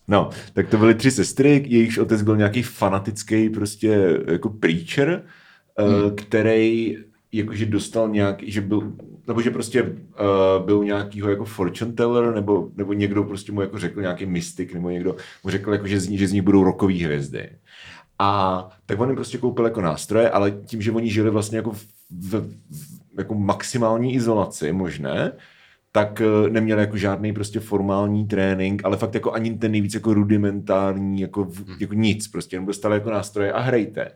No, tak to byly tři sestry, jejichž otec byl nějaký fanatický prostě jako preacher, hmm. který jakože dostal nějaký, že byl, nebo že prostě uh, byl nějakýho jako fortune teller, nebo, nebo někdo prostě mu jako řekl nějaký mystik, nebo někdo mu řekl, jako, že, z ní, že z nich budou rokový hvězdy. A tak on jim prostě koupil jako nástroje, ale tím, že oni žili vlastně jako v, v, v jako maximální izolaci možné, tak eh, neměl jako žádný prostě formální trénink, ale fakt jako ani ten nejvíc jako rudimentární, jako, v, jako nic, prostě jenom dostali jako nástroje a hrajte.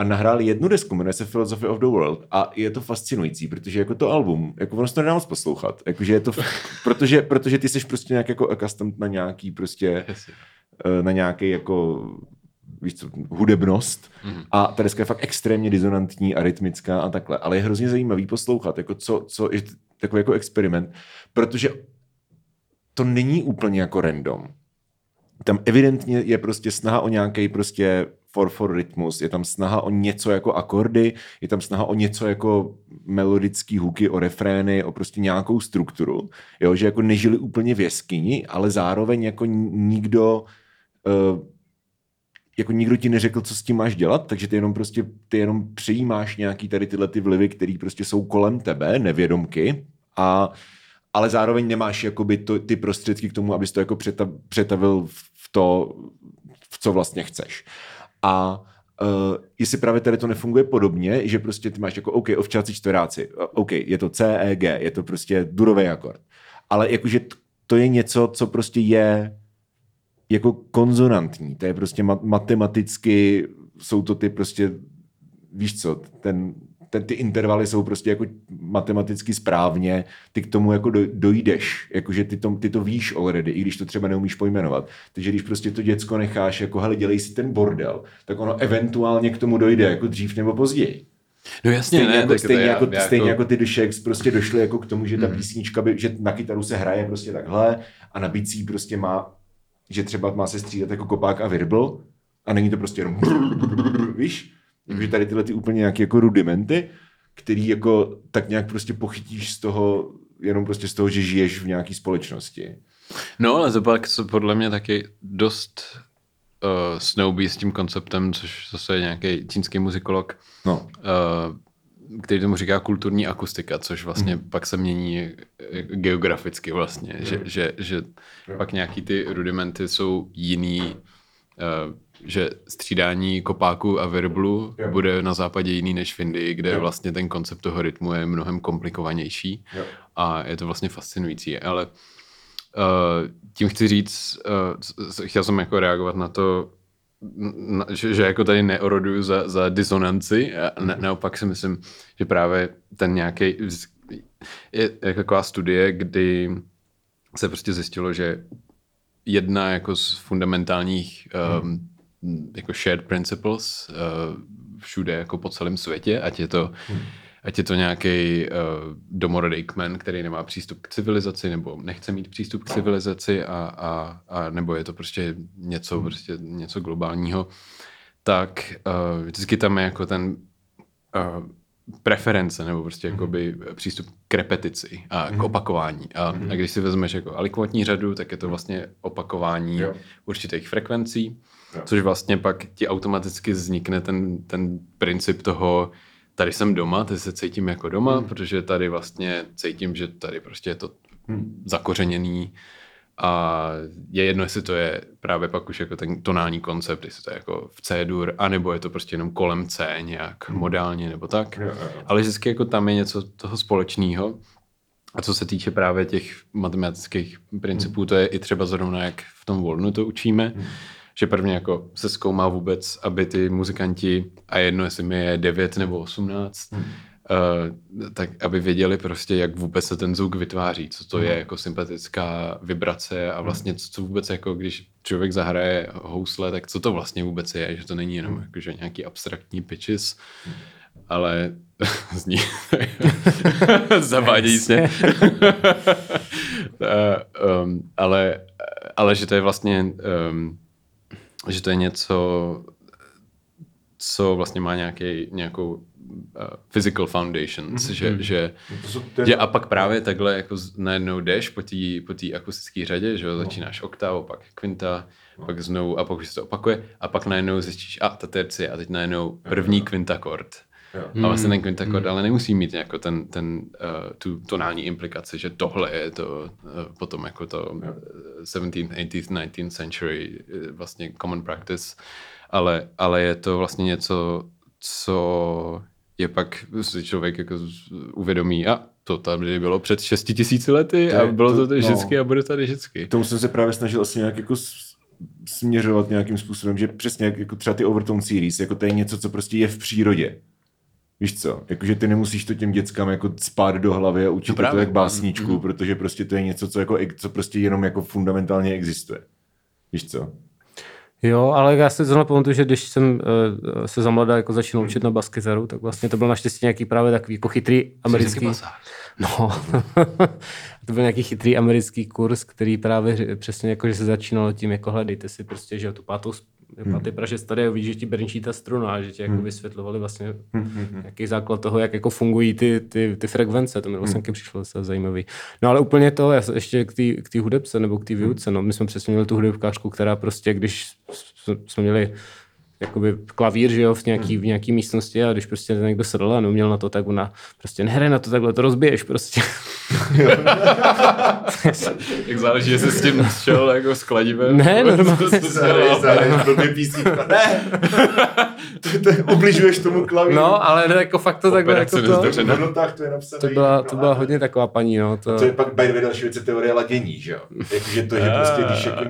A nahráli jednu desku, jmenuje se Philosophy of the World a je to fascinující, protože jako to album, jako ono se to nedá moc poslouchat, jakože je to, [LAUGHS] protože, protože ty jsi prostě nějak jako accustomed na nějaký prostě, eh, na nějaký jako víš co, hudebnost mm. a ta deska je fakt extrémně disonantní a rytmická a takhle, ale je hrozně zajímavý poslouchat, jako co, co je takový jako experiment, protože to není úplně jako random. Tam evidentně je prostě snaha o nějaký prostě for for rytmus, je tam snaha o něco jako akordy, je tam snaha o něco jako melodický huky, o refrény, o prostě nějakou strukturu, jo, že jako nežili úplně v jeskyni, ale zároveň jako nikdo uh, jako nikdo ti neřekl, co s tím máš dělat, takže ty jenom prostě, ty jenom přijímáš nějaký tady tyhle ty vlivy, které prostě jsou kolem tebe, nevědomky, a, ale zároveň nemáš jakoby to, ty prostředky k tomu, abys to jako přeta, přetavil v to, v co vlastně chceš. A Uh, jestli právě tady to nefunguje podobně, že prostě ty máš jako OK, ovčáci čtveráci, uh, OK, je to C, E, G, je to prostě durový akord. Ale jakože to je něco, co prostě je jako konzonantní. To je prostě ma- matematicky, jsou to ty prostě, víš co, ten, ten, ty intervaly jsou prostě jako matematicky správně, ty k tomu jako do, dojdeš, jakože ty to, ty to víš already, i když to třeba neumíš pojmenovat. Takže když prostě to děcko necháš, jako hele, dělej si ten bordel, tak ono eventuálně k tomu dojde, jako dřív nebo později. No jasně, Stejně, ne, jako, stejně, jako, já stejně jako- jako ty Dušeks prostě došly jako k tomu, že ta Mhm. písnička, by, že na kytaru se hraje prostě takhle a na bicí prostě má, že třeba má se střídat jako kopák a virbl a není to prostě jenom víš? Takže tady tyhle ty úplně nějaké jako rudimenty, který jako tak nějak prostě pochytíš z toho, jenom prostě z toho, že žiješ v nějaké společnosti. No, ale to pak se podle mě taky dost uh, snoubí s tím konceptem, což zase je nějaký čínský muzikolog, No, uh, který tomu říká kulturní akustika, což vlastně Mhm. pak se mění eh, geograficky vlastně, že, že, že pak nějaký ty rudimenty jsou jiný, uh, že střídání kopáku a virblu Jo. bude na západě jiný než v Indii, kde Jo. vlastně ten koncept toho rytmu je mnohem komplikovanější Jo. a je to vlastně fascinující, ale uh, tím chci říct, uh, chtěl jsem jako reagovat na to, na, že, že jako tady neoroduju za, za disonanci a ne, naopak si myslím, že právě ten nějaký je, je taková studie, kdy se prostě zjistilo, že jedna jako z fundamentálních um, jako shared principles uh, všude jako po celém světě, ať je to ať je to nějaký uh, domorodý kmen, který nemá přístup k civilizaci nebo nechce mít přístup k civilizaci a, a, a nebo je to prostě něco, prostě něco globálního, tak uh, vždycky tam je jako ten uh, preference nebo prostě jakoby přístup k repetici a k opakování. A, a když si vezmeš jako alikvotní řadu, tak je to vlastně opakování Jo. určitých frekvencí, Jo. což vlastně pak ti automaticky vznikne ten, ten princip toho, tady jsem doma, tady se cítím jako doma, hmm. protože tady vlastně cítím, že tady prostě je to hmm. zakořeněný a je jedno, jestli to je právě pak už jako ten tonální koncept, jestli to je jako v C-dur, anebo je to prostě jenom kolem C nějak hmm. modálně nebo tak. Jo, jo. Ale vždycky jako tam je něco toho společného. A co se týče právě těch matematických principů, to je i třeba zrovna, jak v tom volnu to učíme, že prvně jako se zkoumá vůbec, aby ty muzikanti, a jedno jestli mi je 9 nebo 18, uh, tak aby věděli prostě, jak vůbec se ten zvuk vytváří, co to je jako sympatická vibrace a vlastně co, co vůbec jako, když člověk zahraje housle, tak co to vlastně vůbec je, že to není jenom jako, že nějaký abstraktní pitches, ale [LAUGHS] zní [LAUGHS] zavádějícně. [LAUGHS] Eh, um, ale, ale že to je vlastně um, že to je něco, co vlastně má nějaký, nějakou uh, physical foundations, mm-hmm. že, že, To jsou, to je, že a pak právě takhle jako najednou jdeš po té po akustické řadě, že jo, začínáš oktáv, pak kvinta, pak znovu a pak už se to opakuje a pak najednou zjistíš, a ta tercie a teď najednou první kvintakord. Jo. A vlastně ten kvintakord ale nemusí mít jako ten, ten, uh, tu tonální implikaci, že tohle je to uh, potom jako to uh, 17th, 18th, 19th century uh, vlastně common practice, ale, ale je to vlastně něco, co je pak si člověk jako uvědomí, a to tady bylo před 6 tisíci lety To a bylo to to- tady no. vždycky a bude tady vždycky. K tomu jsem se právě snažil asi nějak jako směřovat nějakým způsobem, že přesně jak, jako třeba ty Overtone series, jako to je něco, co prostě je v přírodě. Víš co? Jakože ty nemusíš to těm dětskám jako spát do hlavy a učit No no právě. to jak básničku, mm. protože prostě to je něco, co, jako, co prostě jenom jako fundamentálně existuje. Víš co? Jo, ale já si zrovna pamatuju, že když jsem uh, se za mladá jako začínal učit na baskytaru, tak vlastně to byl naštěstí nějaký právě takový jako chytrý americký... No, [LAUGHS] to byl nějaký chytrý americký kurz, který právě přesně jako, že se začínalo tím, jako hledejte si prostě, že tu pátou, s- pátý pražec tady a že ti brnčí ta struna, a že ti jako vysvětlovali vlastně nějaký základ toho, jak jako fungují ty, ty, ty frekvence, to mi vlastně taky přišlo docela zajímavý. No ale úplně to, já ještě k té k té hudebce nebo k té výuce, no. My jsme přesně měli tu hudebkářku, která prostě, když jsme měli jakoby klavír, že jo, v nějaký, v nějaký místnosti a když prostě někdo sedl a neuměl na to, tak ona prostě nehraj na to takhle, to rozbiješ prostě. [LAUGHS] Jak záleží, jestli s tím šel jako s kladivem. Ne, [LAUGHS] normálně. Ne! ubližuješ tomu klavíru. No, ale ne, jako fakt to takhle, jako to. No, tak, to je napsané. to byla, to byla hodně taková paní, no. To, To je pak by další věc je teorie ladění, že jo? Jakože to, že prostě když jako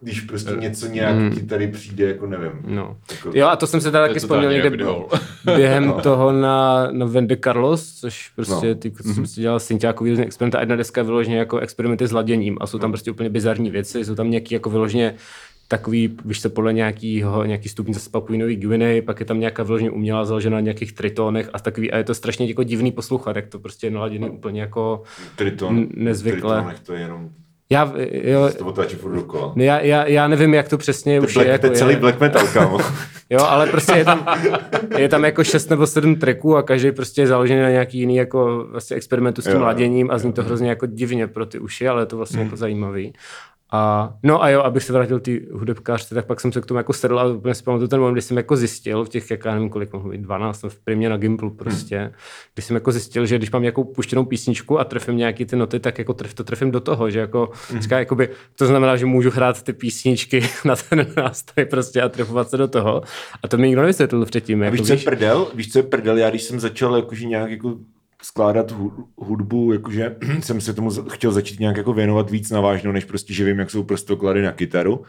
když prostě něco nějak ti tady přijde, jako nevím. No. Jako, Jo, a to jsem se teda je taky vzpomněl někde [LAUGHS] během toho na, na Vende Carlos, což prostě No. ty, co jsem si dělal synťákový různý experimenty a jedna deska je vyloženě jako experimenty s laděním a jsou tam prostě úplně bizarní věci, jsou tam nějaký jako vyloženě takový, víš se podle nějakýho, nějaký stupnice z Papuinový Guinea, pak je tam nějaká vyloženě umělá založená na nějakých tritonech a takový, a je to strašně jako divný poslouchat, jak to prostě je naladěný úplně jako, Triton, nezvykle. Tritonech to je jenom, já, jo, to otáčí furt dokola. já, já, já nevím, jak to přesně To, už black, je. to je jako celý black metal, kámo. [LAUGHS] Jo, ale prostě je tam, je tam jako šest nebo sedm tracků a každý prostě je založený na nějaký jiný jako vlastně experimentu s tím Jo, jo, laděním a zní to hrozně jako divně pro ty uši, ale je to vlastně jako zajímavý. A, no a jo, abych se vrátil ty hudebkářce, tak pak jsem se k tomu jako sedl a úplně si pamatuju ten moment, kdy jsem jako zjistil v těch, jak já nevím, kolik mohlo být, 12, v primě na Gimplu prostě, kdy jsem jako zjistil, že když mám nějakou puštěnou písničku a trefím nějaký ty noty, tak jako tref, to trefím do toho, že jako, říká, jakoby, to znamená, že můžu hrát ty písničky [LAUGHS] na ten nástroj prostě a trefovat se do toho. A to mi nikdo nevysvětlil předtím. A Jako, víš, co je prdel? Víš, co je prdel? Já když jsem začal jakože nějak jako skládat hu- hudbu, jakože [CLEARS THROAT] jsem se tomu chtěl začít nějak jako věnovat víc na vážno, než prostě, že vím, jak jsou prostoklady na kytaru.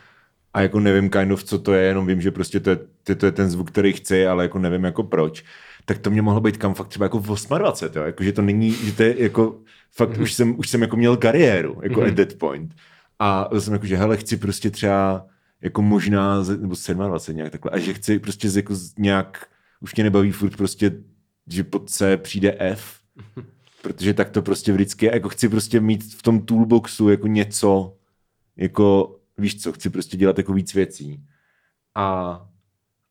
A jako nevím kind of, co to je, jenom vím, že prostě to je, to, to je ten zvuk, který chci, ale jako nevím jako proč. Tak to mě mohlo být kam fakt třeba jako v 28, jo? Jako, že to není, že to je jako, fakt už jsem, už jsem jako měl kariéru, jako at that point. A jsem jako, že hele, chci prostě třeba jako možná, nebo 27 nějak takhle, a že chci prostě jako nějak, už mě nebaví furt prostě, že pod C přijde F, protože tak to prostě vždycky jako chci prostě mít v tom toolboxu jako něco, jako víš co, chci prostě dělat jako víc věcí. A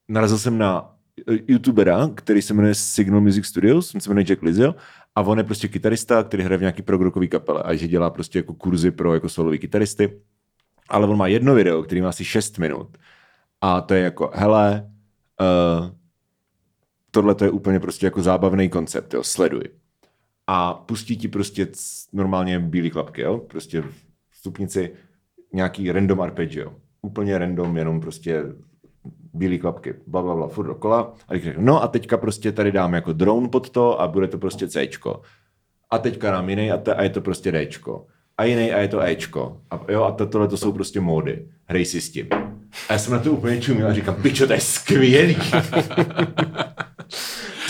narazil jsem na eh, youtubera, který se jmenuje Signal Music Studios, on se jmenuje Jack Lizio, a on je prostě kytarista, který hraje v nějaký progrokový kapele a že dělá prostě jako kurzy pro jako solový kytaristy. Ale on má jedno video, který má asi 6 minut. A to je jako, hele, uh, tohle to je úplně prostě jako zábavný koncept, jo, sleduj. A pustí ti prostě c- normálně bílý klapky, jo, prostě v stupnici nějaký random arpeggio. Úplně random, jenom prostě bílé klapky, bla, bla, bla, furt dokola. A když řeknu, no a teďka prostě tady dám jako drone pod to a bude to prostě Cčko. A teďka dám jiný a, te, a je to prostě Dčko. A jiný a je to Ečko. A, jo, a to, tohle to jsou prostě módy. Hrej si s tím. A já jsem na to úplně čuměl a říkám, pičo, to je skvělý. [LAUGHS]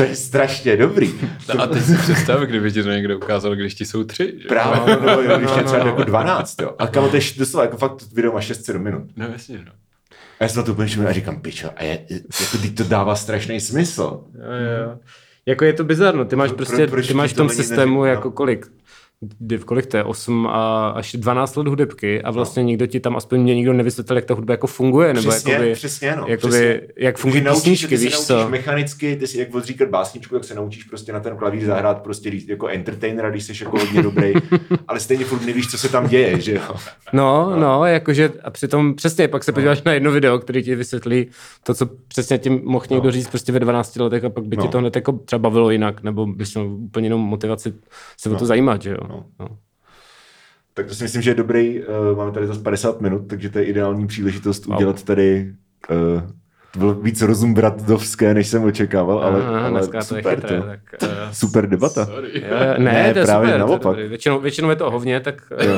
to je strašně dobrý. No a teď si představ, kdyby ti to někdo ukázal, když ti jsou tři. Že? Právě, nebo jo, [LAUGHS] když je třeba jako 12, jo. A kamo, to je doslova, jako fakt video má 6-7 minut. No jasně, no. A já jsem na to úplně a říkám, pičo, a je, jako teď to dává strašný smysl. Jo, jo. Jako je to bizarno, ty máš Pro- prostě, proč ty máš v tom systému neří- jako no. kolik, div, kolik to je, 8 a až 12 let hudebky a vlastně nikdo ti tam, aspoň mě nikdo nevysvětlil, jak ta hudba jako funguje, nebo Přesně, jakoby, přesně, no, jakoby, přesně. jak fungují naučíš, písničky, ty víš co. mechanicky, ty si jak odříkat básničku, jak se naučíš prostě na ten klavír zahrát prostě jako entertainera, když jsi jako hodně dobrý, [LAUGHS] ale stejně furt nevíš, co se tam děje, že jo. No, no, jakože a přitom přesně, pak se podíváš na jedno video, který ti vysvětlí to, co přesně tím mohl někdo říct prostě ve 12 letech a pak by No. ti to hned jako třeba bavilo jinak, nebo bys měl úplně jinou motivaci se o to zajímat, že jo. No. No. Tak to si myslím, že je dobrý, uh, máme tady zase 50 minut, takže to je ideální příležitost Wow. udělat tady uh, to bylo víc rozumbratdovské, než jsem očekával, ale, Aha, ale dneska to super, je chytré, to. tak, uh, super debata. Sorry. Ne, Ne, to je právě super, naopak. To je, dobrý. většinou, většinou je to hovně, tak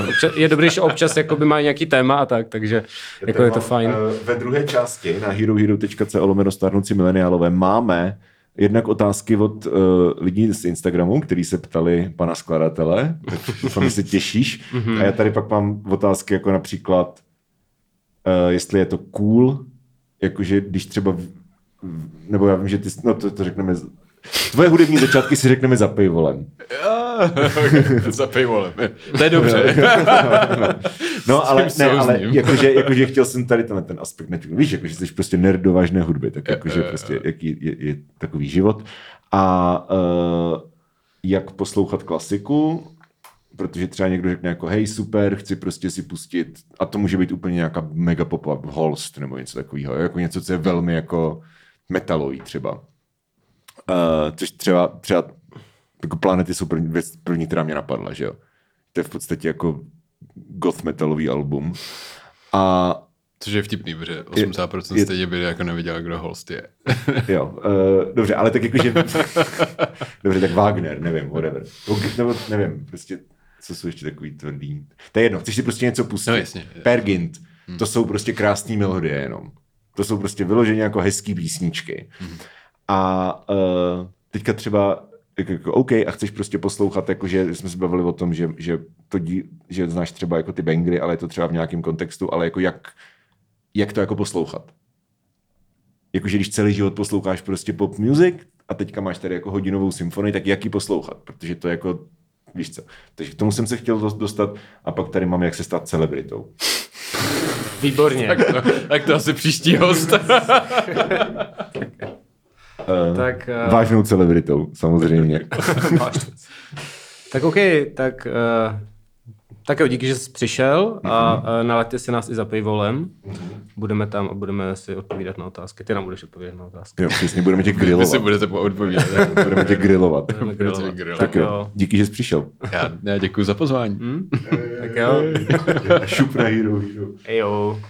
občas, je dobré, že občas jakoby má nějaký téma a tak, takže jako je to Téma, fajn. eh, Ve druhé části na herohero.co lomeno starnoucí mileniálové máme jednak otázky od uh, lidí z Instagramu, kteří se ptali pana skladatele, doufám, se těšíš. Mhm. A já tady pak mám otázky jako například, uh, jestli je to cool, jakože když třeba, v- nebo já vím, že ty, no to, to řekneme, tvoje hudební začátky si řekneme za pivolem. [LAUGHS] Za paywallem. To je dobře. [LAUGHS] No, ale, S tím ne, ale jakože, jakože chtěl jsem tady tenhle ten aspekt nečekal. Víš, jakože jsi prostě nerd do vážné hudby, tak jakože prostě jaký je, je takový život. A uh, jak poslouchat klasiku, protože třeba někdo řekne jako hej, super, chci prostě si pustit, a to může být úplně nějaká mega popová Holst nebo něco takového, jako něco, co je velmi jako metalový třeba. Uh, což třeba, třeba jako planety jsou první, věc, první, která mě napadla, že jo. To je v podstatě jako goth metalový album. A Což je vtipný, protože 80% je- stejně by jako neviděl, kdo host je. [LAUGHS] jo, uh, dobře, ale tak jakože, [LAUGHS] dobře, tak Wagner, nevím, whatever. Nebo- nevím, prostě, co jsou ještě takový tvrdý. To je jedno, chceš si prostě něco pustit. No jasně. Per Gint. To jsou prostě krásné melodie jenom. To jsou prostě vyloženě jako hezký písničky. A uh, teďka třeba jako, jako, OK, a chceš prostě poslouchat, jako, že jsme se bavili o tom, že, že, to dí, že znáš třeba jako ty bangry, ale je to třeba v nějakém kontextu, ale jako jak, jak to jako poslouchat. Jakože když celý život posloucháš prostě pop music a teďka máš tady jako hodinovou symfonii, tak jak ji poslouchat? Protože to je jako, víš co. Takže k tomu jsem se chtěl dost- dostat a pak tady mám, jak se stát celebritou. Výborně. Tak to, tak to asi příští host. [LAUGHS] Uh, tak, uh, Vážnou celebritou, samozřejmě. [LAUGHS] tak OK, tak, uh, tak jo, díky, že jsi přišel a uh, nalaďte si nás i za paywallem. Budeme tam a budeme si odpovídat na otázky. Ty nám budeš odpovídat na otázky. jo, přesně, budeme tě Vy si grillovat. budeme odpovídat. [LAUGHS] Budeme tě grillovat. Budeme grilovat. grilovat. Tak jo, díky, že jsi přišel. Já, já děkuji za pozvání. Tak jo. [LAUGHS] Šup na Hero Hero. Ejo.